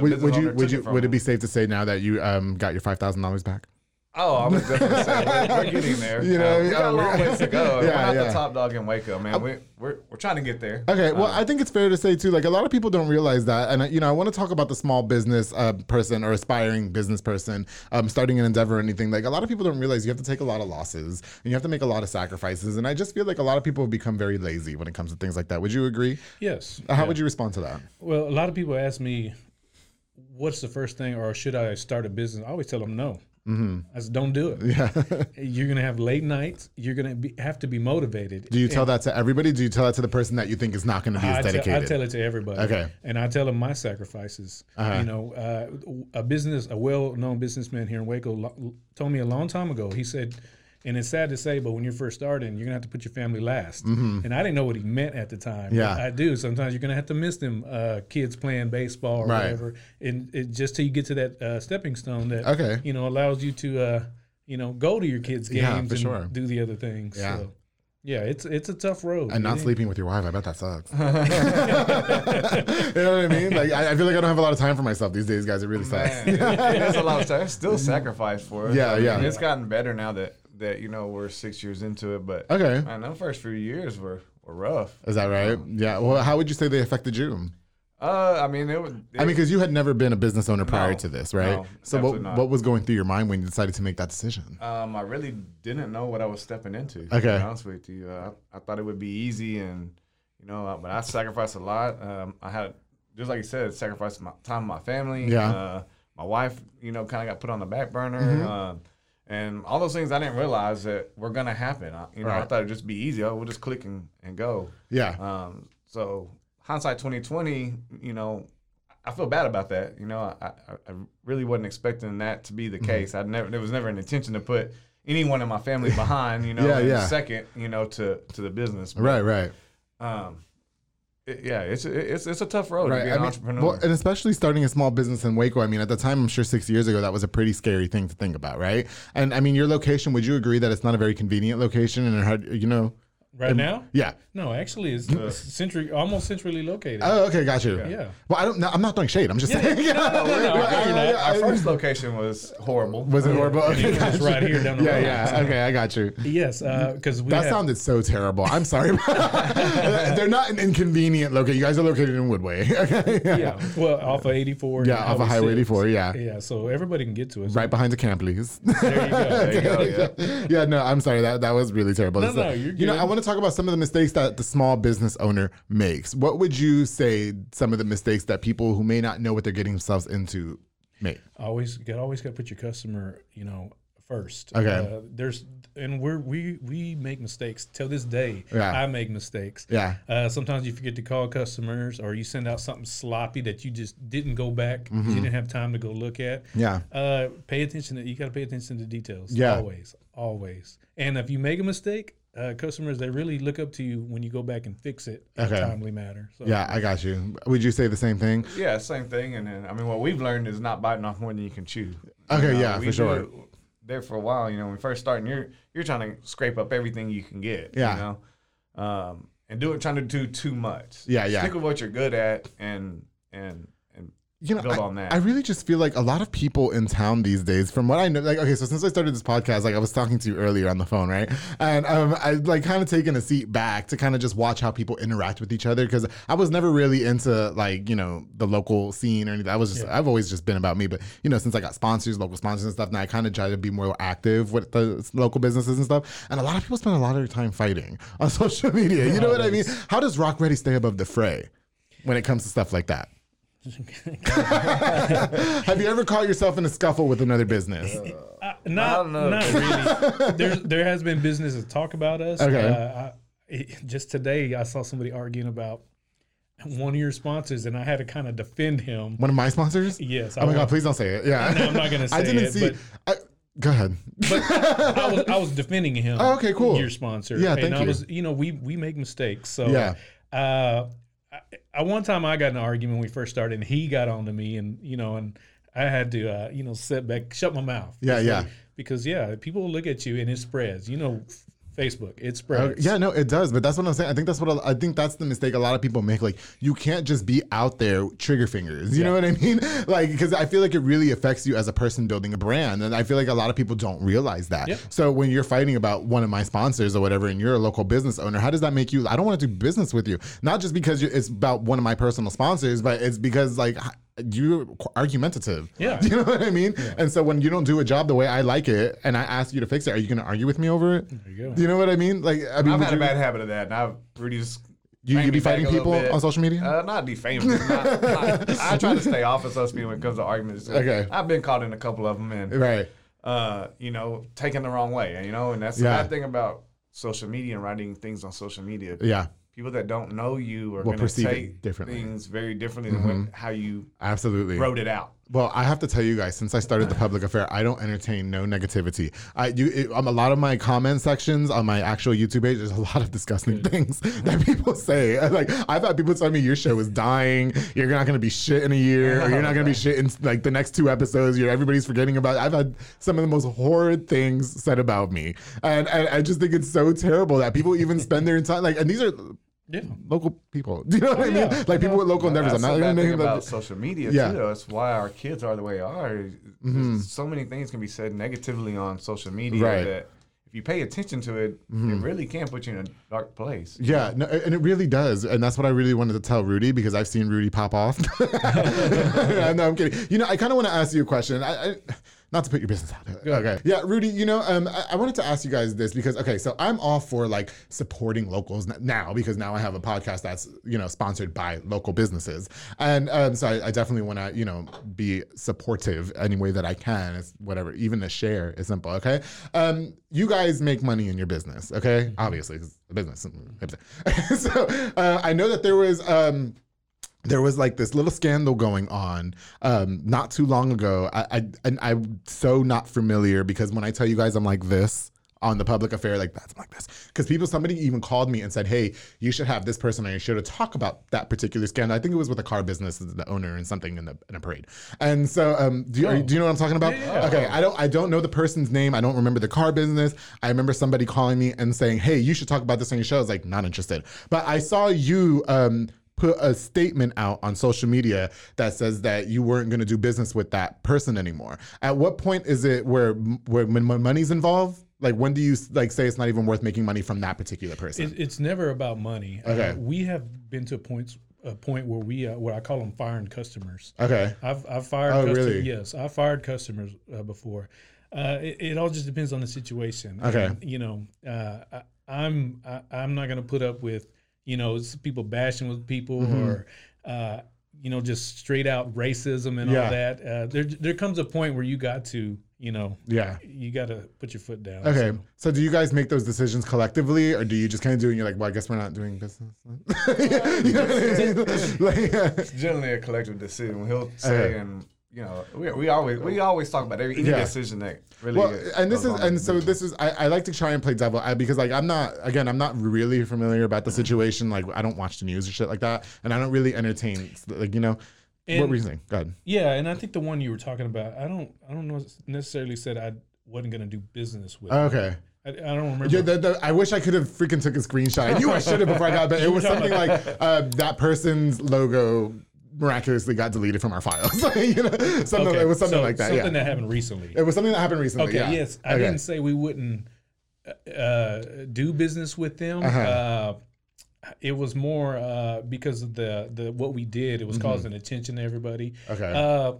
Would, would you would you would it be safe to say now that you um got your five thousand dollars back? Oh, I was definitely saying we're, we're getting there. You know, Uh, we got a long ways to go. Yeah, we're not yeah. the top dog in Waco, man. we, we're we're trying to get there. Okay, well, Uh, I think it's fair to say too. Like a lot of people don't realize that, and you know, I want to talk about the small business uh, person or aspiring business person um, starting an endeavor or anything. Like a lot of people don't realize you have to take a lot of losses and you have to make a lot of sacrifices. And I just feel like a lot of people have become very lazy when it comes to things like that. Would you agree? yes. How Yeah. would you respond to that? Well, a lot of people ask me, "What's the first thing, or should I start a business?" I always tell them no. Mm-hmm. I said, "Don't do it. Yeah. You're gonna have late nights. You're gonna be, have to be motivated." Do you tell that to everybody? Do you tell that to the person that you think is not going to be as I tell, dedicated? I tell it to everybody. Okay. And I tell them my sacrifices. Uh-huh. You know, uh, a business, a well-known businessman here in Waco lo- told me a long time ago. He said, and it's sad to say, but when you're first starting, you're gonna have to put your family last. And I didn't know what he meant at the time. Mm-hmm. Yeah. I do. Sometimes you're gonna have to miss them uh, kids playing baseball or Right. whatever, and it, just till you get to that uh, stepping stone that Okay. you know allows you to uh, you know go to your kids' games Yeah, and sure. do the other things. Yeah. So, yeah, it's it's a tough road. and not sleeping with your wife, I bet that sucks. you know what I mean? Like, I, I feel like I don't have a lot of time for myself these days, guys. It really sucks. Man, it, it is a lot of time. It's still sacrifice for us. Yeah, I mean, yeah. It's gotten better now that that you know we're six years into it, but Okay. man, the first few years were were rough. Is that right? Yeah. Well, how would you say they affected you? Uh, I mean, it was. I mean, because you had never been a business owner prior No, to this, right? no, so what not. what was going through your mind when you decided to make that decision? um, I really didn't know what I was stepping into. To Okay. be honest with you, uh, I, I thought it would be easy, and you know, but I sacrificed a lot. Um, I had, just like you said, sacrificed my time my family. Yeah. Uh, my wife, you know, kind of got put on the back burner. Mm-hmm. And all those things I didn't realize that were gonna happen. I, you know, I thought it'd just be easy. Oh, we'll just click and, and go. Yeah. Um, so hindsight twenty twenty, you know, I feel bad about that. You know, I, I, I really wasn't expecting that to be Mm-hmm. the case. I never there was never an intention to put anyone in my family behind. You know, Yeah, yeah. second, you know, to to the business. But, right. Right. Um, it- yeah, it's it's it's a tough road to Right. be I an mean, entrepreneur. well, and especially starting a small business in Waco. I mean, at the time, I'm sure six years ago, that was a pretty scary thing to think about, right? And I mean, your location. Would you agree that it's not a very convenient location and it had, you know? Right now? Yeah. No, actually, it's, uh, it's century, almost centrally located. Oh, okay, got you. Yeah. Well, I don't. No, I'm not throwing shade. I'm just saying. no, no, no, Yeah, I hear that. yeah, Our first location was horrible. Was it horrible? And Okay, it's right here down the Yeah, road. yeah. yeah. Okay, I got you. Yes, uh, because we That have, sounded so terrible. I'm sorry. They're not an inconvenient location. You guys are located in Woodway. Okay. yeah, well, off of 84. Yeah, off of Highway 84, yeah. Yeah, so everybody can get to us. Right behind the camp, please. There you go. There you go. Yeah. yeah, no, I'm sorry. That that was really terrible. No, no, you're You know. I want to talk about some of the mistakes that the small business owner makes. What would you say some of the mistakes that people who may not know what they're getting themselves into make? always got always got to put your customer you know first Okay. uh, there's and we're we we make mistakes till this day Yeah. i make mistakes Yeah. uh, sometimes you forget to call customers or you send out something sloppy that you just didn't go back 'cause you didn't have time to go look at Mm-hmm. Yeah. uh, pay attention to you got to pay attention to details Yeah. always always and if you make a mistake uh, customers they really look up to you when you go back and fix it in Okay. a timely manner so Yeah, I got you. Would you say the same thing? Yeah, same thing. And then, I mean, what we've learned is not biting off more than you can chew. Okay, You know, yeah, for sure. There for a while, you know, when we first starting, you're you're trying to scrape up everything you can get. Yeah. You know, um, and do it trying to do too much. Yeah, yeah. Stick with what you're good at, and and and you know, build I, on that. I really just feel like a lot of people in town these days, from what I know, like, okay, so since I started this podcast, like I was talking to you earlier on the phone, right? And um, I like kind of taken a seat back to kind of just watch how people interact with each other because I was never really into like, you know, the local scene or anything. I was just, I've always just been about me. But, you know, since I got sponsors, local sponsors and stuff, now I kind of try to be more active with the local businesses and stuff. And a lot of people spend a lot of their time fighting on social media. You know what I mean? How does Rock Ready stay above the fray when it comes to stuff like that? Have you ever caught yourself in a scuffle with another business? Uh, not, don't know. not really. There's, there has been businesses talk about us. Okay. Uh, I, it- just today, I saw somebody arguing about one of your sponsors, and I had to kind of defend him. One of my sponsors? Yes. Oh my god, please don't say it. Yeah. No, I'm not gonna I didn't it, see. I, go ahead. I was, I was defending him. Oh, okay, cool. Your sponsor. Yeah, and thank I you. was, you know, we we make mistakes. So Yeah. Uh, I, I one time I got in an argument when we first started, and he got on to me, and you know, and I had to, uh, you know, sit back, shut my mouth. Yeah, yeah. Because yeah, people look at you and it spreads. You know, Facebook, it spreads. yeah, no, it does, but that's what I'm saying. I think that's what I think that's the mistake a lot of people make. Like, you can't just be out there trigger fingers. You know what I mean? Like, because I feel like it really affects you as a person building a brand, and I feel like a lot of people don't realize that. So when you're fighting about one of my sponsors or whatever, and you're a local business owner, how does that make you? I don't want to do business with you. Not just because you it's about one of my personal sponsors, but it's because like. You're argumentative. Yeah. You know what I mean? And so when you don't do a job the way I like it and I ask you to fix it, are you going to argue with me over it? There you go. Do you know what I mean? Like, I mean, I've would had a bad habit of that, and I've really just You, framed you be fighting people bit. on social media? Uh, not defaming. not, not- I try to stay off of social media when it comes to arguments. Okay. I've been caught in a couple of them, and right. uh, you know, taken the wrong way. You know, and that's the Yeah. bad thing about social media and writing things on social media. Yeah, People that don't know you are Will going to perceive it take differently. things very differently than what, mm-hmm. how you absolutely. wrote it out. Well, I have to tell you guys, since I started the public affair, I don't entertain no negativity. I you it, um, a lot of my comment sections on my actual YouTube page. There's a lot of disgusting things that people say. Like I've had people tell me your show is dying. You're not going to be shit in a year, or you're not going to be shit in like the next two episodes. You're everybody's forgetting about. It. I've had some of the most horrid things said about me, and, and I just think it's so terrible that people even spend their time like. And these are Yeah. local people. Do you know what I mean? yeah. Like people with local endeavors. I'm not even name about them. social media Yeah. Mm-hmm. too. Though. That's why our kids are the way they are. There's So many things can be said negatively on social media Right. Mm-hmm. that if you pay attention to it, it really can put you in a dark place. Yeah, no, and it really does, and that's what I really wanted to tell Rudy because I've seen Rudy pop off. no, I'm kidding. You know, I kind of want to ask you a question. I, I, not to put your business out there. Okay. Yeah, Rudy. You know, um, I, I wanted to ask you guys this because okay, so I'm all for like supporting locals now because now I have a podcast that's you know sponsored by local businesses, and um, so I, I definitely want to you know be supportive any way that I can. It's whatever, even a share is simple. Okay. Um, you guys make money in your business. Okay, obviously, 'cause the business. so uh, I know that there was. Um, there was like this little scandal going on um, not too long ago. I, I and I'm so not familiar because when I tell you guys I'm like this on the public affair like that's like this. Because people somebody even called me and said hey you should have this person on your show to talk about that particular scandal. I think it was with a car business the owner and something in, the, in a parade. And so um, do, you, you- do you know what i'm talking about? Okay i don't i don't know the person's name. I don't remember the car business. I remember somebody calling me and saying hey you should talk about this on your show. I was like not interested. But i saw you um, put a statement out on social media that says that you weren't going to do business with that person anymore. At what point is it where where when money's involved? Like when do you like say it's not even worth making money from that particular person? It, it's never about money. Okay. Uh, we have been to points a point where we uh, what I call them firing customers. okay. I've I've fired. Oh, customers, really? Yes, I fired customers uh, before. Uh, it, it all just depends on the situation. Okay. And, you know, uh, I, I'm I, I'm not going to put up with you know people bashing with people Mm-hmm. or uh, you know just straight out racism and Yeah. all that. Uh, there there comes a point where you got to you know Yeah. you got to put your foot down. Okay. So- So do you guys make those decisions collectively or do you just kind of do it and you're like, well, I guess we're not doing business? you know I mean? Like, uh, It's generally a collective decision. He'll say, Okay. and you know, we, we always we always talk about every any Yeah. decision that really. well, and this is and so this is I, I like to try and play devil I, because like I'm not again I'm not really familiar about the situation like I don't watch the news or shit like that and I don't really entertain like you know what And- were you saying? Go ahead. Yeah, and I think the one you were talking about, I don't, I don't know necessarily said I wasn't going to do business with. them. Okay. I, I don't remember. Yeah, the, the, I wish I could have freaking took a screenshot. I knew I should have before I got, but it was something like uh, that person's logo miraculously got deleted from our files. you know, something. Okay, It was something so like that. Yeah, something Yeah, that happened recently. it was something that happened recently. Okay, yeah. yes, I Okay. didn't say we wouldn't uh, do business with them. Uh-huh. uh it was more uh, because of the the what we did. It was causing attention to everybody. Mm-hmm. Okay. Uh,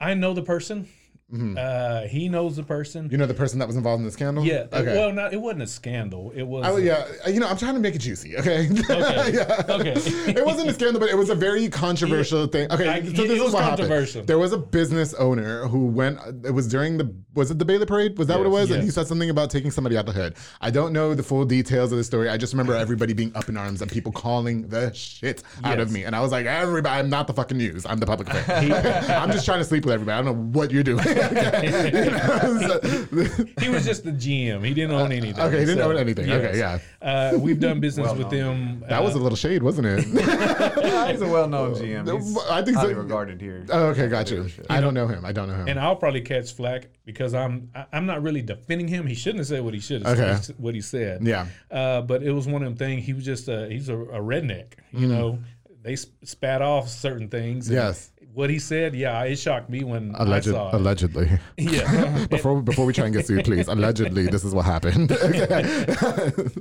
I know the person. Mhm. Uh, he knows the person. You know the person that was involved in the scandal? yeah. Okay. Well, it wasn't a scandal. It was. I, yeah, you know, I'm trying to make it juicy, okay? Okay, yeah. okay. it wasn't a scandal, but it was a very controversial thing. Okay, I- so this is was what happened. There was a business owner who went. It was during the. Was it the Baylor Parade? Was that what it was? And he said something about taking somebody out the hood. I don't know the full details of the story. I just remember everybody being up in arms and people calling the shit out of me. And I was like, everybody, I'm not the fucking news. I'm the public affair. I'm just trying to sleep with everybody. I don't know what you're doing. You know, so- He was just the GM. He didn't own anything. okay, he didn't So, own anything. Okay, yeah. Uh, we've done business with them. That was a little shade, wasn't it? He's a well-known GM. He's I think so. highly regarded here. Oh, okay, got you. I don't know him. I don't know him. and I'll probably catch flack because I'm I- I'm not really defending him. He shouldn't have said what he should have Okay. said, what he said. Yeah. Uh, but it was one of them things. He was just a, he's a, a redneck. You know, they spat off certain things. and Mm. Yes. What he said, yeah, it shocked me when Alleged, I saw it. allegedly. Yeah. before before we try and get sued, please. Allegedly, this is what happened.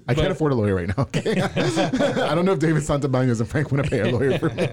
I can't afford a lawyer right now. Okay? I don't know if David Santabanos and Frank want to pay a lawyer for me.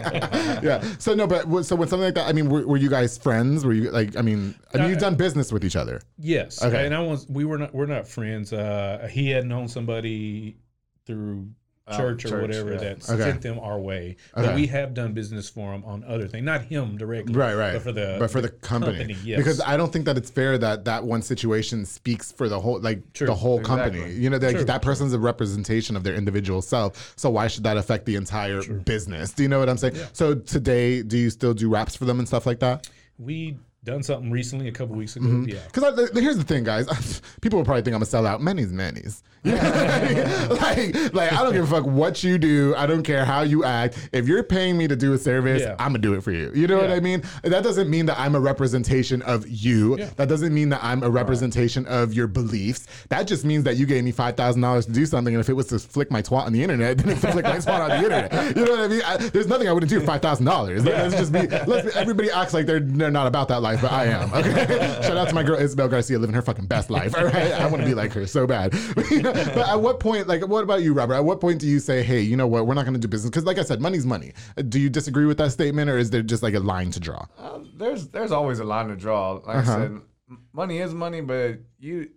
yeah. So no, but so with something like that, I mean, were, were you guys friends? Were you like? I mean, I mean, you've done business with each other. Yes. Okay. And I was we were not we're not friends. Uh, he had known somebody through Um, church or church, whatever yeah. that Okay. sent them our way. Okay. But we have done business for them on other things, not him directly. Right, right. But for the but for the company, yes. because I don't think that it's fair that that one situation speaks for the whole, like True. the whole Exactly. company. You know, that True. that person's a representation of their individual self. So why should that affect the entire business? Do you know what I'm saying? So today, do you still do raps for them and stuff like that? we done something recently a couple weeks ago. Mm-hmm. Yeah. Because here's the thing, guys. People will probably think I'm a sellout. Many's many's. Yeah. like, like I don't give a fuck what you do. I don't care how you act. If you're paying me to do a service, Yeah. I'm gonna do it for you. You know what I mean? That doesn't mean that I'm a representation of you. Yeah. That doesn't mean that I'm a representation of your beliefs. That just means that you gave me five thousand dollars to do something, and if it was to flick my twat on the internet, then it's to flick my twat on the internet. You know what I mean? I, there's nothing I wouldn't do for five thousand dollars. Let's just be. Let's be, everybody acts like they're they're not about that life, but I am. Okay. Shout out to my girl Isabel Garcia living her fucking best life. All right. I want to be like her so bad. but at what point, like, what about you, Robert? At what point do you say, hey, you know what? We're not going to do business because, like I said, money's money. Do you disagree with that statement, or is there just like a line to draw? Uh, there's there's always a line to draw. Like Uh-huh. I said, money is money, but you,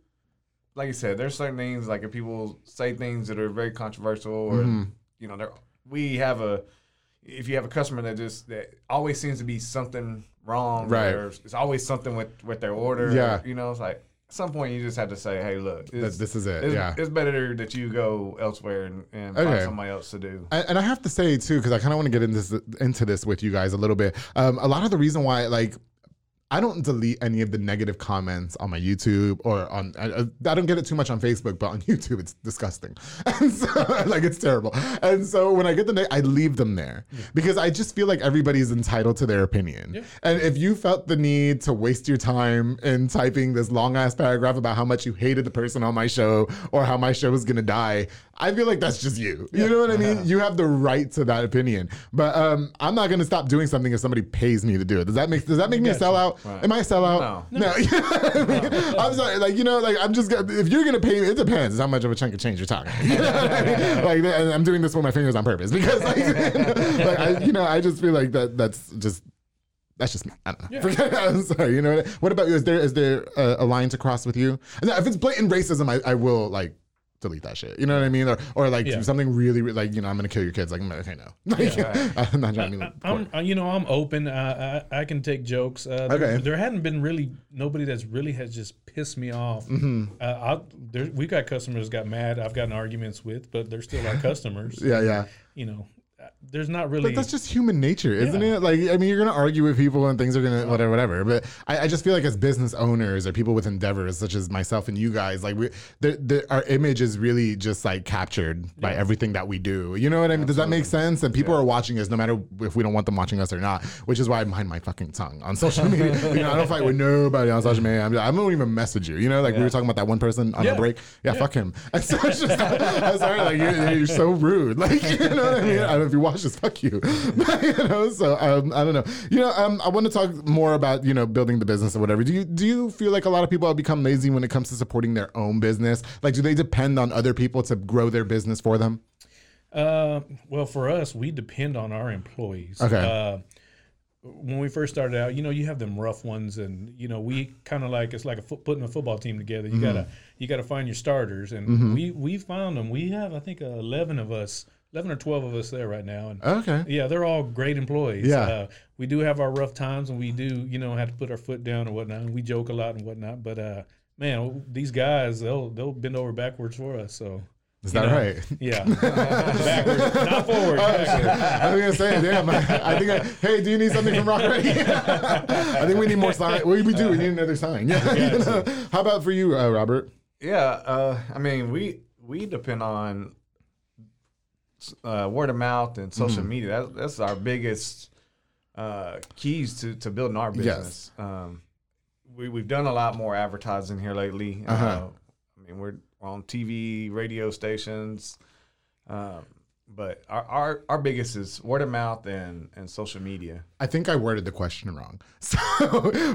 like you said, there's certain things like if people say things that are very controversial, or Mm-hmm. you know, there we have a if you have a customer that just that always seems to be something wrong, Right. Or it's always something with with their order. Yeah. you know, it's like. At some point, you just have to say, "Hey, look, That this is it, It's, yeah. it's better that you go elsewhere and, and Okay. find somebody else to do." And and I have to say too, because I kind of want to get into this, into this with you guys a little bit. Um, a lot of the reason why, like, I don't delete any of the negative comments on my YouTube or on. I, I don't get it too much on Facebook, but on YouTube it's disgusting, and so like it's terrible. And so when I get the, I leave them there because I just feel like everybody's entitled to their opinion. Yeah. And if you felt the need to waste your time in typing this long ass paragraph about how much you hated the person on my show or how my show was gonna die, I feel like that's just you. You know what I mean? You have the right to that opinion. But um, I'm not gonna stop doing something if somebody pays me to do it. Does that make Does that make me a sellout? Am I a sellout? No. No. You know mean? I'm sorry. Like you know, like I'm just gonna, if you're gonna pay me, it depends how much of a chunk of change you're talking. You know what I mean? Like I'm doing this with my fingers on purpose because like, like I, you know, I just feel like that. That's just. That's just me. I don't know. Forget- I'm sorry. You know what? What about you? Is there is there a, a line to cross with you? If it's blatant racism, I, I will like delete that shit. You know what I mean? Or or like Yeah. something really re- like you know I'm gonna kill your kids. Like okay, no. Like, I'm not trying to. I'm, you know, I'm open. I, I, I can take jokes. Uh, there, Okay. there hadn't been really nobody that's really has just pissed me off. Mm-hmm. Uh, I, there, we got customers got mad. I've gotten arguments with, but they're still our customers. yeah, yeah. You know, uh, there's not really. But that's just human nature, isn't Yeah. it? Like, I mean, you're gonna argue with people and things are gonna whatever, whatever. But I, I just feel like as business owners or people with endeavors such as myself and you guys, like we, the, the, our image is really just like captured by everything that we do. You know what I mean? Does that make sense? And people are watching us, no matter if we don't want them watching us or not. Which is why I mind my fucking tongue on social media. you know, I don't fight with nobody on social media. I'm, I don't even message you. You know, like we were talking about that one person on Yeah. our break. Yeah, fuck him. And so it's just, I'm sorry, like you're, you're so rude. Like you know what I mean? I don't know if you watch this, fuck you. you know, so um, I don't know. You know, um, I want to talk more about you know building the business or whatever. Do you do you feel like a lot of people have become lazy when it comes to supporting their own business? Like, do they depend on other people to grow their business for them? Uh, well, for us, we depend on our employees. Okay. Uh, when we first started out, you know, you have them rough ones, and you know, we kind of like it's like a foot, putting a football team together. You gotta you gotta find your starters, and we we found them. We have I think uh, eleven of us, eleven or twelve of us there right now, and Okay. yeah, they're all great employees. Yeah. Uh, we do have our rough times, and we do you know have to put our foot down and whatnot. And we joke a lot and whatnot, but uh, man, these guys they'll they'll bend over backwards for us. So. Is you that know, right? Yeah, backwards, not forward. backwards. I was gonna say, damn. I, I think. I, hey, do you need something from Rock Ready? I think we need more sign. We, we do. We need another sign. Yeah. you know? How about for you, uh, Robert? Yeah, uh, I mean, we we depend on uh, word of mouth and social Mm-hmm. media. That, that's our biggest uh, keys to, to building our Yes. business. Um, we we've done a lot more advertising here lately. Uh-huh. Uh, I mean, we're on TV, radio stations, um, but our, our our biggest is word of mouth and and social media. I think I worded the question wrong. So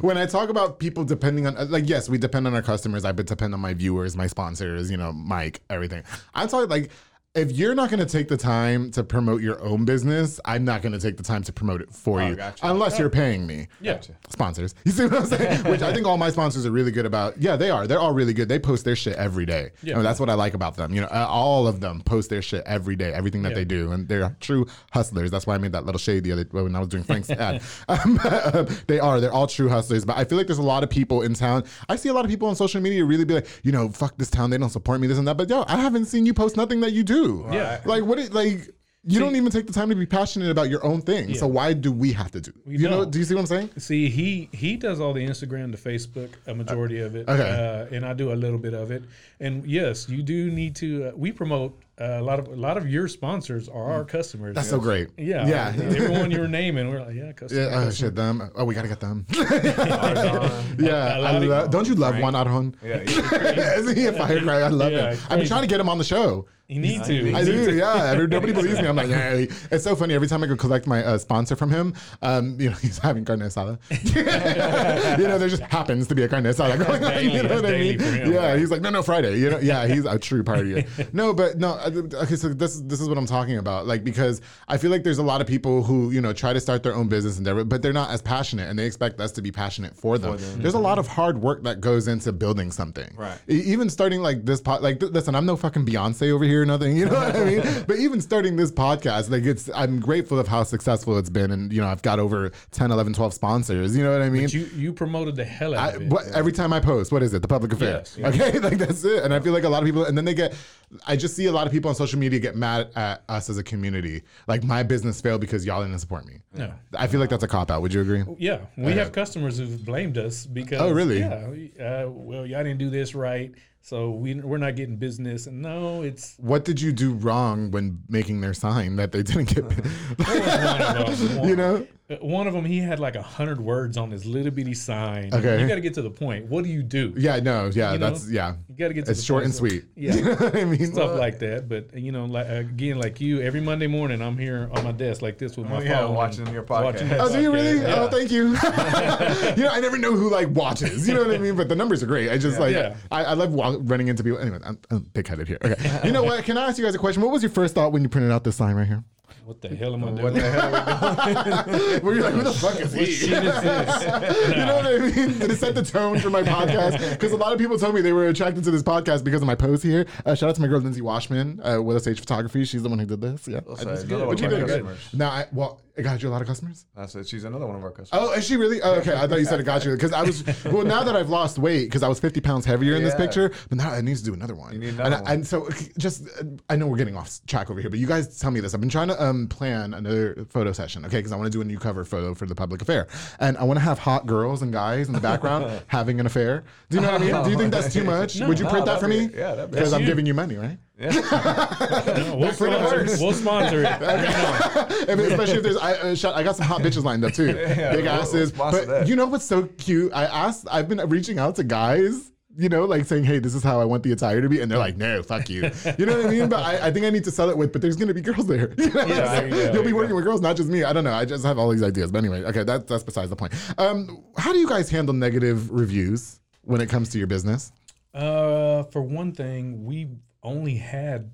when I talk about people depending on, like, yes, we depend on our customers. I depend on my viewers, my sponsors, you know, Mike, everything. I'm talking like, if you're not going to take the time to promote your own business, I'm not going to take the time to promote it for Oh, you, gotcha. unless you're paying me. Yeah. Sponsors, you see what I'm saying? Which I think all my sponsors are really good about. Yeah, they are. They're all really good. They post their shit every day. Yeah. And that's what I like about them. You know, uh, all of them post their shit every day, everything that Yeah. they do, and they're true hustlers. That's why I made that little shade the other when I was doing Frank's ad. Um, um, they are. They're all true hustlers. But I feel like there's a lot of people in town. I see a lot of people on social media really be like, you know, fuck this town. They don't support me. This and that. But yo, I haven't seen you post nothing that you do. Yeah. Like what? It, like. You don't even take the time to be passionate about your own thing. So why do we have to do? You know? don't. Do you see what I'm saying? See, he he does all the Instagram, the Facebook, a majority of it, okay. uh, and I do a little bit of it. And yes, you do need to. Uh, we promote uh, a lot of a lot of your sponsors are our customers. That's so great. Yeah, Yeah. everyone you're naming, we're like, yeah, customer. Yeah, oh customer. shit, them. Oh, we gotta get them. Arjon. yeah, A I lot of- love, don't you love Juan Arjon? yeah, yeah. Isn't he a firecracker? I love Yeah, him. I've been trying to get him on the show. You need to. I do, yeah. Nobody believes me. I'm like, yeah. It's so funny. Every time I go collect my uh, sponsor from him, um, you know, he's having carne asada. you know, there just happens to be a carne asada going on. Daily, You know what I mean? him. Yeah, he's like, no, no, Friday. You know, yeah, he's a true partier. no, but no. Okay, so this this is what I'm talking about. Like, because I feel like there's a lot of people who you know try to start their own business endeavor, but they're not as passionate, and they expect us to be passionate for them. There's a lot of hard work that goes into building something. Right. Even starting like this pot. like th- listen, I'm no fucking Beyonce over here, or nothing. You know what I mean? But even starting this podcast, like it's, I'm grateful of how successful it's been, and you know, I've got over 10, 11, 12 sponsors. You know what I mean? But you you promoted the hell out I, of it. what, every time I post, what is it? The public affair. Yes, Okay, like that's it. And I feel like a lot of people, and then they get. I just see a lot of people people on social media get mad at us as a community. Like my business failed because y'all didn't support me. No. I feel like that's a cop out. Would you agree? Yeah, we have customers who've blamed us because. Oh, really? Yeah. Uh, well, y'all didn't do this right, so we we're not getting business. And no, it's What did you do wrong when making their sign that they didn't get? Uh-huh. them. you know? Uh, One of them, he had like a hundred words on his little bitty sign. Okay. you got to get to the point. What do you do? Yeah, no, yeah, You know? that's yeah. You got to get to It's the short point. and sweet. Yeah. You know what I mean? Stuff like that, but you know, like again, like you, every Monday morning, I'm here on my desk like this with my Oh, yeah, phone, watching your podcast. watching Oh, do you really? Yeah. Oh, thank you. you know, I never know who like watches. You know what I mean? But the numbers are great. I just like Yeah. I, I love wa- running into people. Anyway, I'm, I'm big headed here. Okay. You know what? Can I ask you guys a question? What was your first thought when you printed out this sign right here? What the hell am I doing? What the hell are you're like, who the fuck is he? is this? You know what I mean? Did it set the tone for my podcast? Because a lot of people told me they were attracted to this podcast because of my pose here. Uh, shout out to my girl Lindsay Washman uh, with Stage Photography. She's the one who did this. Yeah. Also, I just- another but you of our did good. customers. Now, I, well, it got you a lot of customers. I said she's another one of our customers. Oh, is she really? Oh, okay, I thought you said it got you because I was. Well, now that I've lost weight because I was 50 pounds heavier in this Yeah. picture, but now I need to do another one. You need and, another I- one. and so, just I know we're getting off track over here, but you guys tell me this. I've been trying to um, plan another photo session, okay? Because I want to do a new cover photo for the public affair, and I want to have hot girls and guys in the background having an affair. Do you know what I mean? Do you think that's too much? Would you No, print that for that'd me? be- yeah, that'd be- because I'm giving you money, right? No, we'll, sponsor, we'll sponsor it. If- especially if there's, I, uh, shout- I got some hot bitches lined up too, Yeah, big we'll- we'll asses. but that. you know what's so cute? I asked, I've been reaching out to guys. You know, like saying, "Hey, this is how I want the attire to be," and they're like, "No, fuck you." You know what I mean? But I, I think I need to sell it with. But there's going to be girls there. You know what I'm Yeah, saying? yeah, You'll be yeah. working with girls, not just me. I don't know. I just have all these ideas. But anyway, okay, that's that's besides the point. Um, how do you guys handle negative reviews when it comes to your business? Uh, for one thing, we only had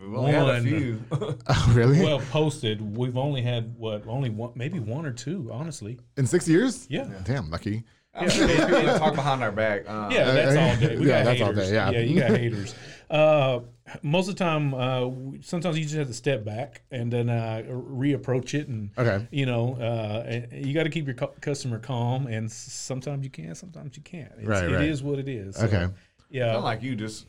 We've only had a One. few. Oh, really? well posted. We've only had what only one, maybe one or two, honestly. In six years? Yeah. Damn, lucky. I'm sure these people talk behind our back. Uh, Yeah, that's all day. We Yeah, got that's all haters. day, yeah. you got haters. Uh, most of the time, uh, sometimes you just have to step back and then uh, reapproach it, and Okay. you know, uh, you got to keep your cu- customer calm. And sometimes you can, sometimes you can't. It's, Right, It right. is what it is. So, Okay. Yeah. Not like you just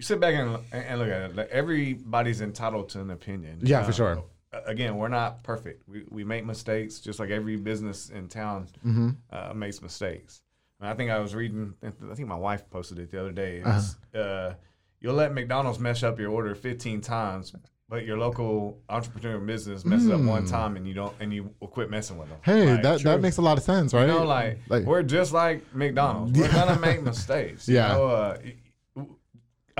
you sit back and, and look at it. Like everybody's entitled to an opinion. Yeah, for sure. Again, we're not perfect. We, we make mistakes, just like every business in town Mm-hmm. uh, makes mistakes. And I think I was reading. I think my wife posted it the other day. Uh-huh. Uh, you'll let McDonald's mess up your order 15 times, but your local entrepreneur business messes up one time, and you don't, and you will quit messing with them. Hmm. Hey, Right, that, true. that makes a lot of sense, right? You know, like, Like- we're just like McDonald's. We're gonna make mistakes. You Yeah. know, uh, y-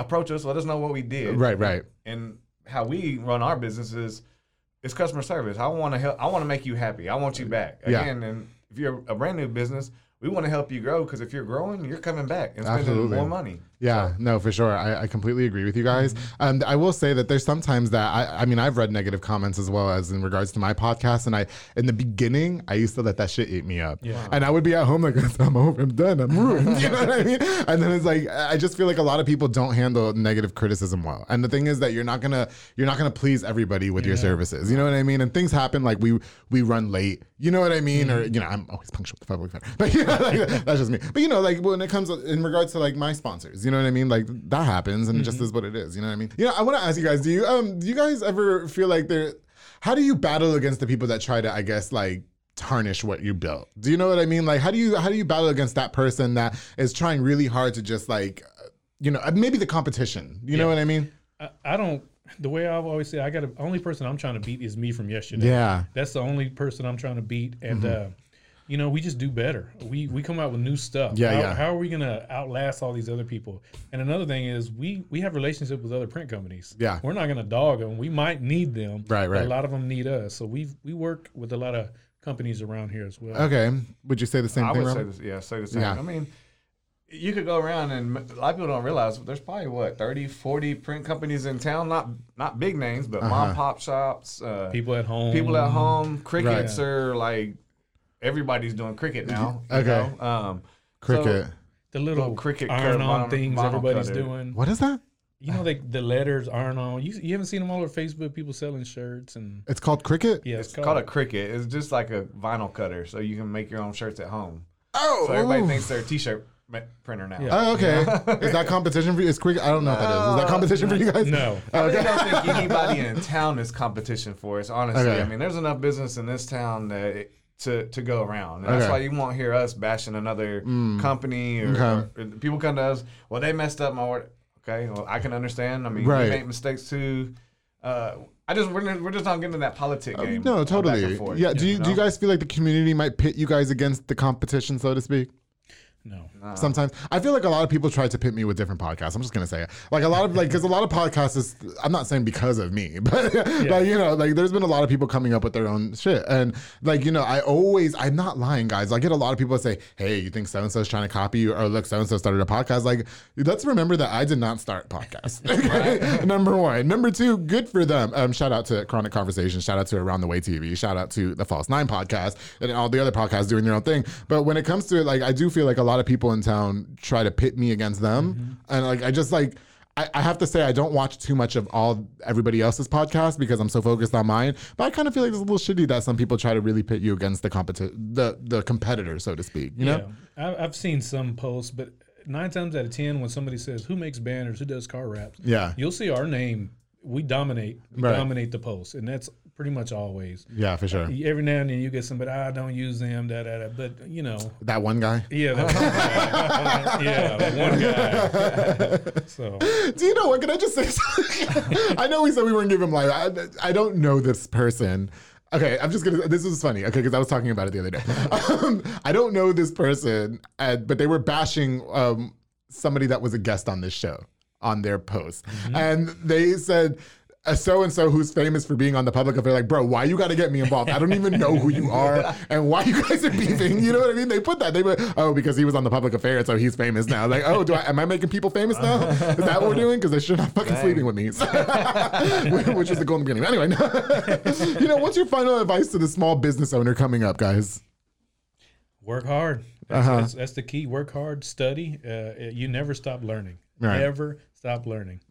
approach us. Let us know what we did. Right, right. And how we run our businesses is, it's customer service. I want to help. I want to make you happy. I want you back Yeah. And if you're a brand new business, we want to help you grow because if you're growing, you're coming back and spending Absolutely. more money. Yeah, no, for sure. I, I completely agree with you guys. Mm-hmm. Um, I will say that there's sometimes that I, I mean, I've read negative comments as well as in regards to my podcast. And I, in the beginning, I used to let that shit eat me up. Yeah. And I would be at home like, I'm over, I'm done, I'm ruined. You know what I mean? And then it's like, I just feel like a lot of people don't handle negative criticism well. And the thing is that you're not gonna, you're not gonna please everybody with your services. You know what I mean? And things happen like we, we run late. You know what I mean? Or, you know, I'm always punctual with the public. But you know, like, that's just me. But you know, like when it comes in regards to like my sponsors, you know what I mean? Like that happens and it just is what it is. You know what I mean? You know, I want to ask you guys, do you um do you guys ever feel like there how do you battle against the people that try to, I guess, like tarnish what you built? Do you know what I mean? Like how do you how do you battle against that person that is trying really hard to just like uh, you know, uh, maybe the competition. You know what I mean? I, I don't. The way I've always said, I got the only person I'm trying to beat is me from yesterday. Yeah. Mm-hmm. that's the only person I'm trying to beat, and uh, you know, we just do better. We we come out with new stuff. Yeah, how, yeah. How are we gonna outlast all these other people? And another thing is, we we have relationship with other print companies. Yeah. we're not gonna dog them. We might need them. Right, but right. A lot of them need us. So we we work with a lot of companies around here as well. Okay. Would you say the same I thing, would say Robert? this. Yeah, say the same. Yeah. I mean, you could go around and a lot of people don't realize there's probably what 30, 40 print companies in town. Not not big names, but mom pop shops. Uh, People at home. people at home. Cricuts Right. are like everybody's doing Cricut now. you know? Um, Cricut. The little, Little Cricut iron on things vinyl everybody's cutter. doing. what is that? You know, they, the letters iron on. You, you haven't seen them all over Facebook. People selling shirts and It's called Cricut? yeah, it's called a Cricut. It's just like a vinyl cutter, so you can make your own shirts at home. Oh, So everybody ooh. thinks they're t-shirt printer now. Yeah. Oh, okay. Is that competition for you? Is quick? I don't know what that is. Is that competition for you guys? No. I really don't think anybody in town is competition for us. Honestly, Okay. I mean, there's enough business in this town that it, to to go around, and that's Okay. Mm. why you won't hear us bashing another company or, Okay. or people come to us. Well, they messed up my order. Okay, well, I can understand. I mean, Right. we make mistakes too. Uh, I just we're, we're just not getting into that politic game. No, uh, back totally. and forth, yeah. Do you, do you guys feel like the community might pit you guys against the competition, so to speak? No. Sometimes I feel like a lot of people try to pit me with different podcasts. I'm just gonna say it. Like a lot of like because a lot of podcasts is I'm not saying because of me, but like you know like there's been a lot of people coming up with their own shit and like you know I always I'm not lying guys. I get a lot of people say hey you think so and so's trying to copy you or look so and so started a podcast. Like let's remember that I did not start podcasts. Number one. Number two. Good for them. Um, shout out to Chronic Conversations. Shout out to Around the Way TV. Shout out to the False Nine podcast and all the other podcasts doing their own thing. But when it comes to it, like I do feel like a lot of people in town try to pit me against them, mm-hmm. and like I just like. I, I have to say I don't watch too much of all everybody else's podcast because I'm so focused on mine. But I kind of feel like it's a little shitty that some people try to really pit you against the competi- the the competitor, so to speak. You know? Yeah, I, I've seen some posts, but nine times out of ten, when somebody says who makes banners, who does car wraps, Yeah. you'll see our name. We dominate. We Right. dominate the post, and that's pretty much always. Yeah, for sure. Every now and then you get somebody, "Ah, I don't use them, da da da. But you know, That one guy. yeah, that's one guy. yeah, one guy. So Do you know what? Can I just say something? I know we said we weren't giving him life. I, I don't know this person. Okay, I'm just gonna. This is funny. Okay, because I was talking about it the other day. Um, I don't know this person, uh, but they were bashing um, somebody that was a guest on this show on their post, and they said. A so and so, who's famous for being on the public affair, like, bro, why you got to get me involved? I don't even know who you are and why you guys are beefing. You know what I mean? They put that. They were, oh, because he was on the public affair, so he's famous now. Like, oh, do I? Am I making people famous now? Is that what we're doing? Because they should not fucking sleeping with me, which was the goal in the beginning. Anyway, you know, what's your final advice to the small business owner coming up, guys? work hard. That's, Uh-huh. that's, that's the key. Work hard, study. Uh, you never stop learning. Right. Never stop learning.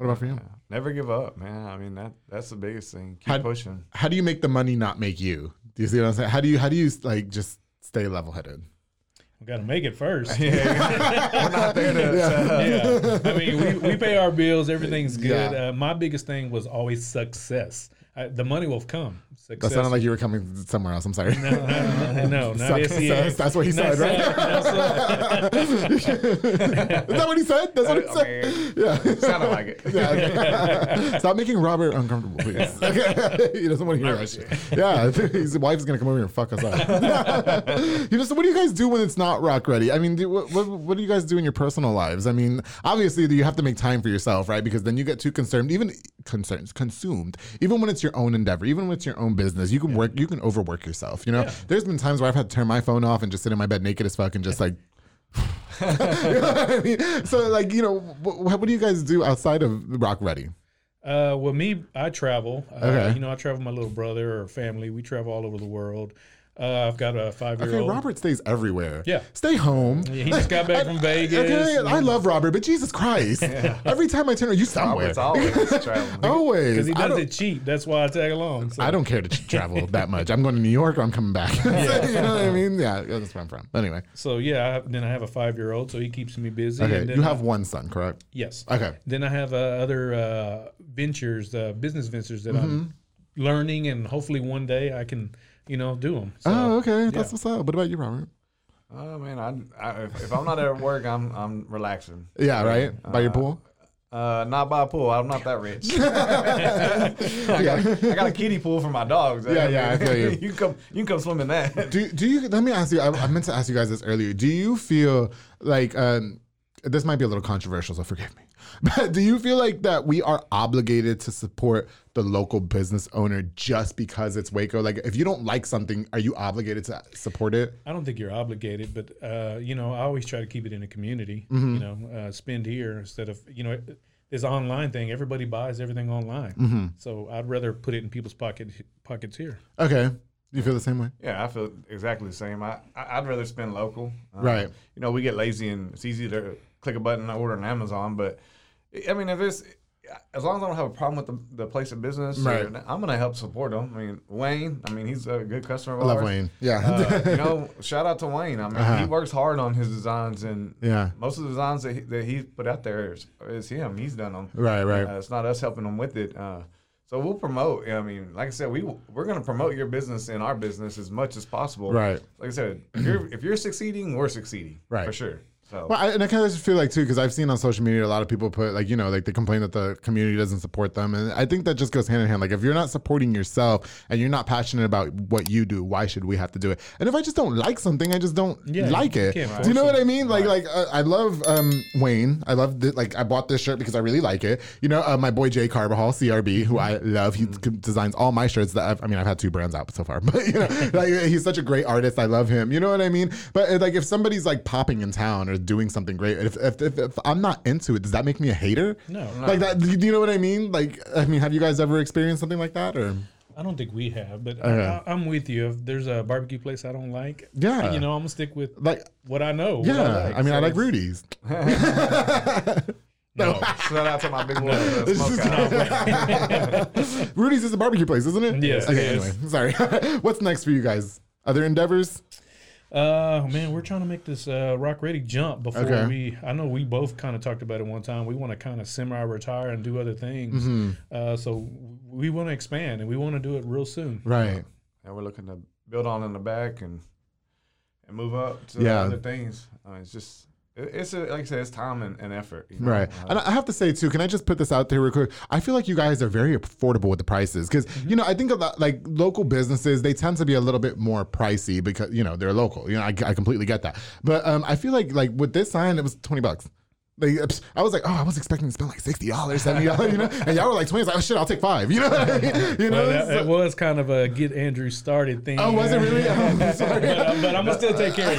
What about for you? Never give up, man. I mean that that's the biggest thing. Keep How- pushing. How do you make the money not make you? Do you see what I'm saying? How do you how do you like just stay level headed? We got to make it first. We're not there to. yeah. I mean, we, we pay our bills. Everything's good. Yeah. Uh, my biggest thing was always success. I, the money will come. That sounded like you were coming somewhere else. I'm sorry. no, no, no, not Success. SEA. That's what he said, right? Is that what he said? That's what he I said. Yeah. sounded like it. Yeah, okay. Stop making Robert uncomfortable, please. Okay. he doesn't want to hear that shit. Yeah, his wife is gonna come over here and fuck us up. you know, so what do you guys do when it's not rock ready? I mean, do, what, what what do you guys do in your personal lives? I mean, obviously you have to make time for yourself, right? Because then you get too concerned, even concerns consumed. Even when it's your own endeavor, even when it's your own business, you can work, you can overwork yourself. You know, there's been times where I've had to turn my phone off and just sit in my bed naked as fuck and just like. you know I mean? So, like, you know, what, what do you guys do outside of Rock Ready? Uh, well, me, I travel. Uh, Okay. You know, I travel with my little brother or family. We travel all over the world. Uh, I've got a five year old. Okay. Robert stays everywhere. Yeah. Stay home. He just got back from Vegas. Okay, I love Robert, but Jesus Christ. Every time I turn, are you somewhere? It's always traveling. Always. Because he does it cheap. That's why I tag along. So. I don't care to travel that much. I'm going to New York or I'm coming back. you know what I mean? Yeah, that's where I'm from. Anyway. So yeah, I then I have a five year old, so he keeps me busy. Okay, and then you I- have one son, correct? yes. Okay. Then I have uh, other uh, ventures, uh, business ventures that I'm Mm-hmm. learning, and hopefully one day I can, you know, do them. So, oh, okay. That's what's up. What about you, Robert? Oh man, I, I if, if I'm not at work, I'm I'm relaxing. Yeah, right? By your pool? Uh, not by a pool. I'm not that rich. I, got, I got a kiddie pool for my dogs. Yeah, yeah, I feel you. you can come, you can come swim in that. do do you let me ask you I, I meant to ask you guys this earlier do you feel like um this might be a little controversial so forgive me but do you feel like that we are obligated to support the local business owner just because it's waco like if you don't like something are you obligated to support it I don't think you're obligated, but uh, you know, I always try to keep it in a community. Mm-hmm. You know, uh, spend here instead of you know, this online thing. Everybody buys everything online, Mm-hmm. so I'd rather put it in people's pocket pockets here. okay you feel the same way Yeah, I feel exactly the same. I I- I'd rather spend local. Um, Right. You know, we get lazy and it's easy to click a button and order on Amazon, but I mean, if it's as long as I don't have a problem with the, the place of business, Right. I'm gonna help support them. I mean, Wayne. I mean, he's a good customer. Of I love ours. Wayne. Yeah. Uh, you know, shout out to Wayne. I mean, Uh-huh. he works hard on his designs, and Yeah. most of the designs that he, that he put out there is, is him. He's done them. Right, right. Uh, it's not us helping him with it. Uh, so we'll promote. I mean, like I said, we we're gonna promote your business and our business as much as possible. Right. Like I said, if you're if you're succeeding, we're succeeding. Right. For sure. So Well, I, and I kind of just feel like too, because I've seen on social media a lot of people put like you know like they complain that the community doesn't support them, and I think that just goes hand in hand. Like if you're not supporting yourself and you're not passionate about what you do, why should we have to do it? And if I just don't like something, I just don't Yeah, like it. Do you know what. I mean? Like like uh, I love um, Wayne. I love the, like I bought this shirt because I really like it. You know, uh, my boy Jay Carbajal, CRB, who I love. He Mm-hmm. designs all my shirts. That I've, I mean, I've had two brands out so far, but you know, like he's such a great artist. I love him. You know what I mean? But uh, like if somebody's like popping in town or doing something great, if if, if, if I'm not into it, does that make me a hater? No. Like that? Do you know what I mean? Like I mean, have you guys ever experienced something like that or? I don't think we have, but Okay. I, I, I'm with you. If there's a barbecue place I don't like, Yeah. you know, I'm gonna stick with Like what I know. yeah, I, like. I mean, I like Rudy's. No, shout out to my big boy smokehouse. Rudy's is a barbecue place, isn't it? Yes, Okay. it Anyway, sorry. What's next for you guys? Other endeavors? Uh, man, we're trying to make this uh, rock ready jump before Okay. we. I know we both kind of talked about it one time. We want to kind of semi-retire and do other things. Mm-hmm. Uh, so we want to expand and we want to do it real soon. Right. and we're looking to build on in the back and and move up to Yeah. other things. Uh, it's just it, it's a, like I said, it's time and, and effort. you know? Right. Uh, And I have to say, too, can I just put this out there real quick? I feel like you guys are very affordable with the prices because, you know, I think about like local businesses, they tend to be a little bit more pricey because, you know, they're local. You know, I, I completely get that. But um, I feel like like with this sign, it was 20 bucks. Like, I was like, oh, I was expecting to spend like $60, $70, you know? And y'all were like 20. I was like, oh, shit, I'll take five. You know what I mean? You know? Well, that, So- it was kind of a get Andrew started thing. oh, was it really? Oh, sorry. but, uh, but I'm gonna still take care of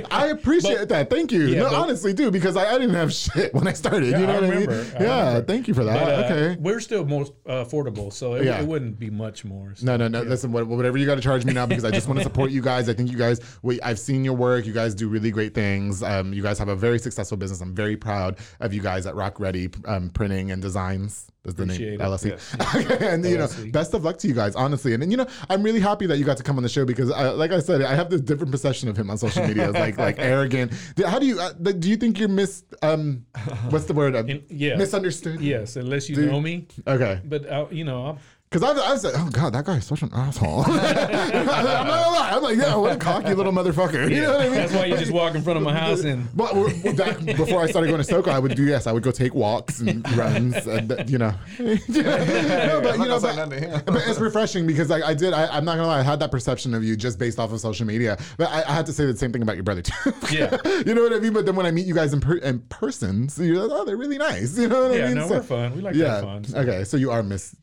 you. I appreciate that. Thank you. Yeah, no, but- honestly, do because I, I didn't have shit when I started. Yeah, you know I what remember. I mean? I yeah, remember. thank you for that. But, uh, okay. we're still most uh, affordable, so it, Yeah. it wouldn't be much more. So. No, no, no. Listen, what- whatever you got to charge me now because I just want to support you guys. I think you guys, wait, I've seen your work. You guys do really great things. Um, you guys have a very successful business. I'm very proud of you guys at Rock Ready um, Printing and Designs. Is the Appreciate name it. LLC? and you know, best of luck to you guys, honestly. And, then you know, I'm really happy that you got to come on the show because, uh, like I said, I have this different perception of him on social media, like like arrogant. How do you uh, do? You think you're mis? Um, what's the word? Uh, In- yeah. misunderstood. Yes, unless you Do- know me. Okay. But uh, you know, I'm, Because I, I was like, oh god, that guy is such an asshole. I'm not gonna lie. I'm like, yeah, what a cocky little motherfucker. You know what I mean? that's why you just walk in front of my house and But w- w- back before I started going to Soko, I would do yes. I would go take walks and runs, and you know, no, but you know, but, nothing to him. but it's refreshing because like I did. I, I'm not gonna lie. I had that perception of you just based off of social media, but I, I had to say the same thing about your brother too. Yeah. you know what I mean. But then when I meet you guys in, per- in person, so you're like, oh, they're really nice. You know what I mean? Yeah, no, so, we're fun. We like to yeah. have fun. so- Okay. So you are mis.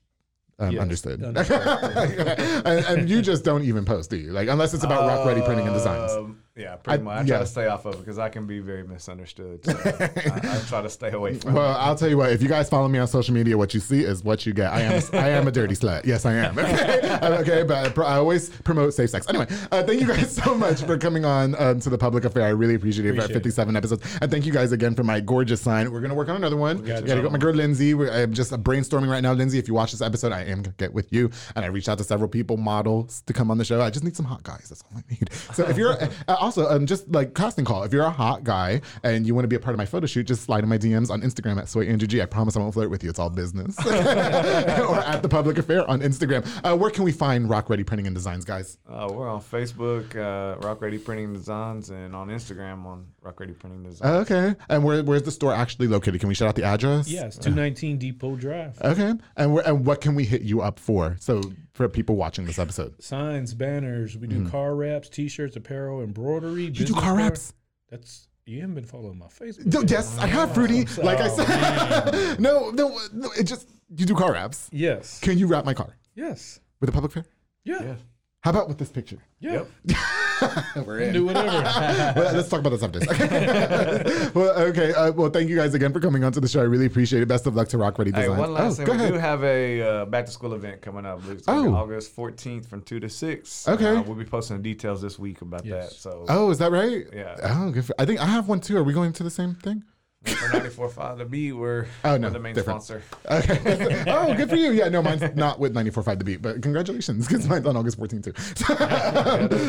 Um, Yes, understood. understood. and, and you just don't even post, do you? Like, unless it's about rock ready printing and designs. Yeah, pretty I- much. I yeah. try to stay off of it because I can be very misunderstood. So I, I try to stay away from Well, it. I'll tell you what. If you guys follow me on social media, what you see is what you get. I am, I am a dirty slut. Yes, I am. Okay, okay. But I, always promote safe sex. Anyway, uh, thank you guys so much for coming on um, to the public affair. I really appreciate it. for Appreciate it. 57 episodes, and thank you guys again for my gorgeous sign. We're gonna work on another one. got We gotta go. My girl Lindsay. We're, I'm just brainstorming right now. Lindsay, if you watch this episode, I am gonna get with you. And I reached out to several people, models, to come on the show. I just need some hot guys. That's all I need. So if you're uh, also um, just like casting call, if you're a hot guy and you want to be a part of my photo shoot, just slide in my DMs on Instagram at Soy Andrew G. I promise I won't flirt with you. It's all business. or at the Public Affair on Instagram. Uh, where can we find Rock Ready Printing and Designs, guys? Uh, we're on Facebook, uh, Rock Ready Printing Designs, and on Instagram on Rock Ready Printing Designs. Uh, okay. And where, where's the store actually located? Can we shout out the address? Yeah, it's 219 Depot Drive. Okay. And where, and what can we hit you up for? So for people watching this episode. Signs, banners. We do car wraps, T-shirts, apparel, embroidery. Mm-hmm. You do business car wraps? That's you haven't been following my Facebook. No, yes, I have fruity. Like I Oh, said, no, no, no. It just you do car wraps. Yes. Can you wrap my car Yes. with a public fair? Yeah. Yeah. How about with this picture? Yeah. We're in. Do whatever. well, let's talk about this after this. well, okay. Uh, well, thank you guys again for coming onto the show. I really appreciate it. Best of luck to Rock Ready Hey, one last oh, thing. go We ahead. do have a uh, back to school event coming up. It's Oh. August 14th from 2 to 6. Okay. Uh, we'll be posting the details this week about Yes. that. So Oh, is that right? Yeah. Oh, good for, I think I have one too. Are we going to the same thing? For 94.5 The Beat, we're, Oh, no, we're the main different. sponsor. Okay. oh, good for you. Yeah, no, mine's not with 94.5 The Beat, but congratulations, because mine's on August 14th too.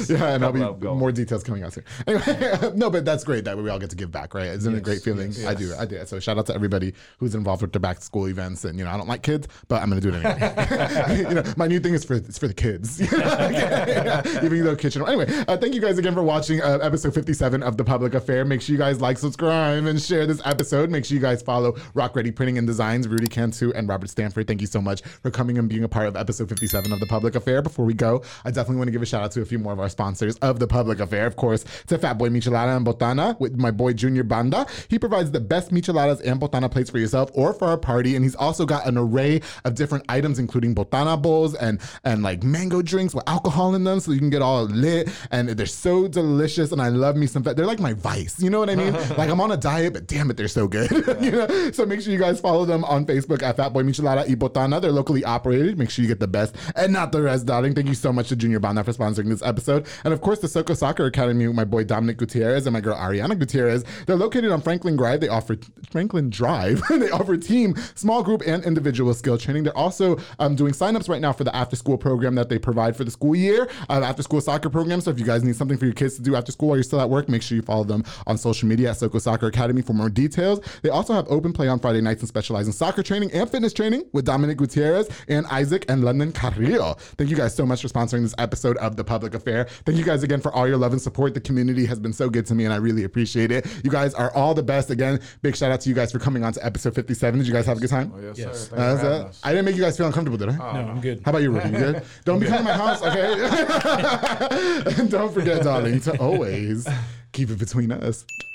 yeah, and I'll be more details coming out soon. Anyway, no, but that's great that we all get to give back, right? Isn't it a great feeling? I do. I do. So shout out to everybody who's involved with the back to school events. And, you know, I don't like kids, but I'm going to do it anyway. you know, my new thing is for it's for the kids. Even though kitchen. Anyway, uh, thank you guys again for watching uh, episode 57 of The Public Affair. Make sure you guys like, subscribe, and share this episode. Make sure you guys follow Rock Ready Printing and Designs, Rudy Cantu, and Robert Stanford. Thank you so much for coming and being a part of episode 57 of The Public Affair. Before we go, I definitely want to give a shout out to a few more of our sponsors of The Public Affair. Of course, to Fat Boy Michelada and Botana with my boy Junior Banda. He provides the best micheladas and botana plates for yourself or for a party, and he's also got an array of different items, including botana bowls and and like mango drinks with alcohol in them, so you can get all lit. And they're so delicious, and I love me some. Fat. They're like my vice, you know what I mean? like I'm on a diet, but damn it, they're so good. you know? So make sure you guys follow them on Facebook at Fat Boy Michelada y Botana. They're locally operated. Make sure you get the best and not the rest, darling. Thank you so much to Junior Banda for sponsoring this episode, and of course the Soko Soccer Academy with my boy Dominic Gutierrez and my girl Ariana Gutierrez. They're located on Franklin Drive. They offer Franklin Drive. they offer team, small group, and individual skill training. They're also um, doing signups right now for the after school program that they provide for the school year, uh, after school soccer program. So if you guys need something for your kids to do after school while you're still at work, make sure you follow them on social media at Soko Soccer Academy for more details. They also have open play on Friday nights and specialize in soccer training and fitness training with Dominic Gutierrez and Isaac and London Carrillo. Thank you guys so much for sponsoring this episode of The Public Affair. Thank you guys again for all your love and support. The community has been so good to me and I really appreciate it. You guys are all the best. Again, big shout out to you guys for coming on to episode 57. Did you guys have a good time? Oh, yes, Yes. sir. Uh, for that's having it. us. I didn't make you guys feel uncomfortable, did I? No, I'm good. How about you, Rudy? You good? Don't be coming to my house, okay? and don't forget, darling, to always keep it between us.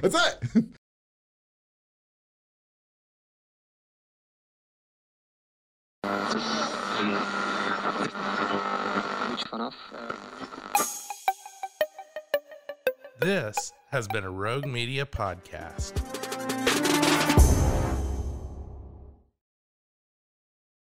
That's it. This has been a Rogue Media podcast.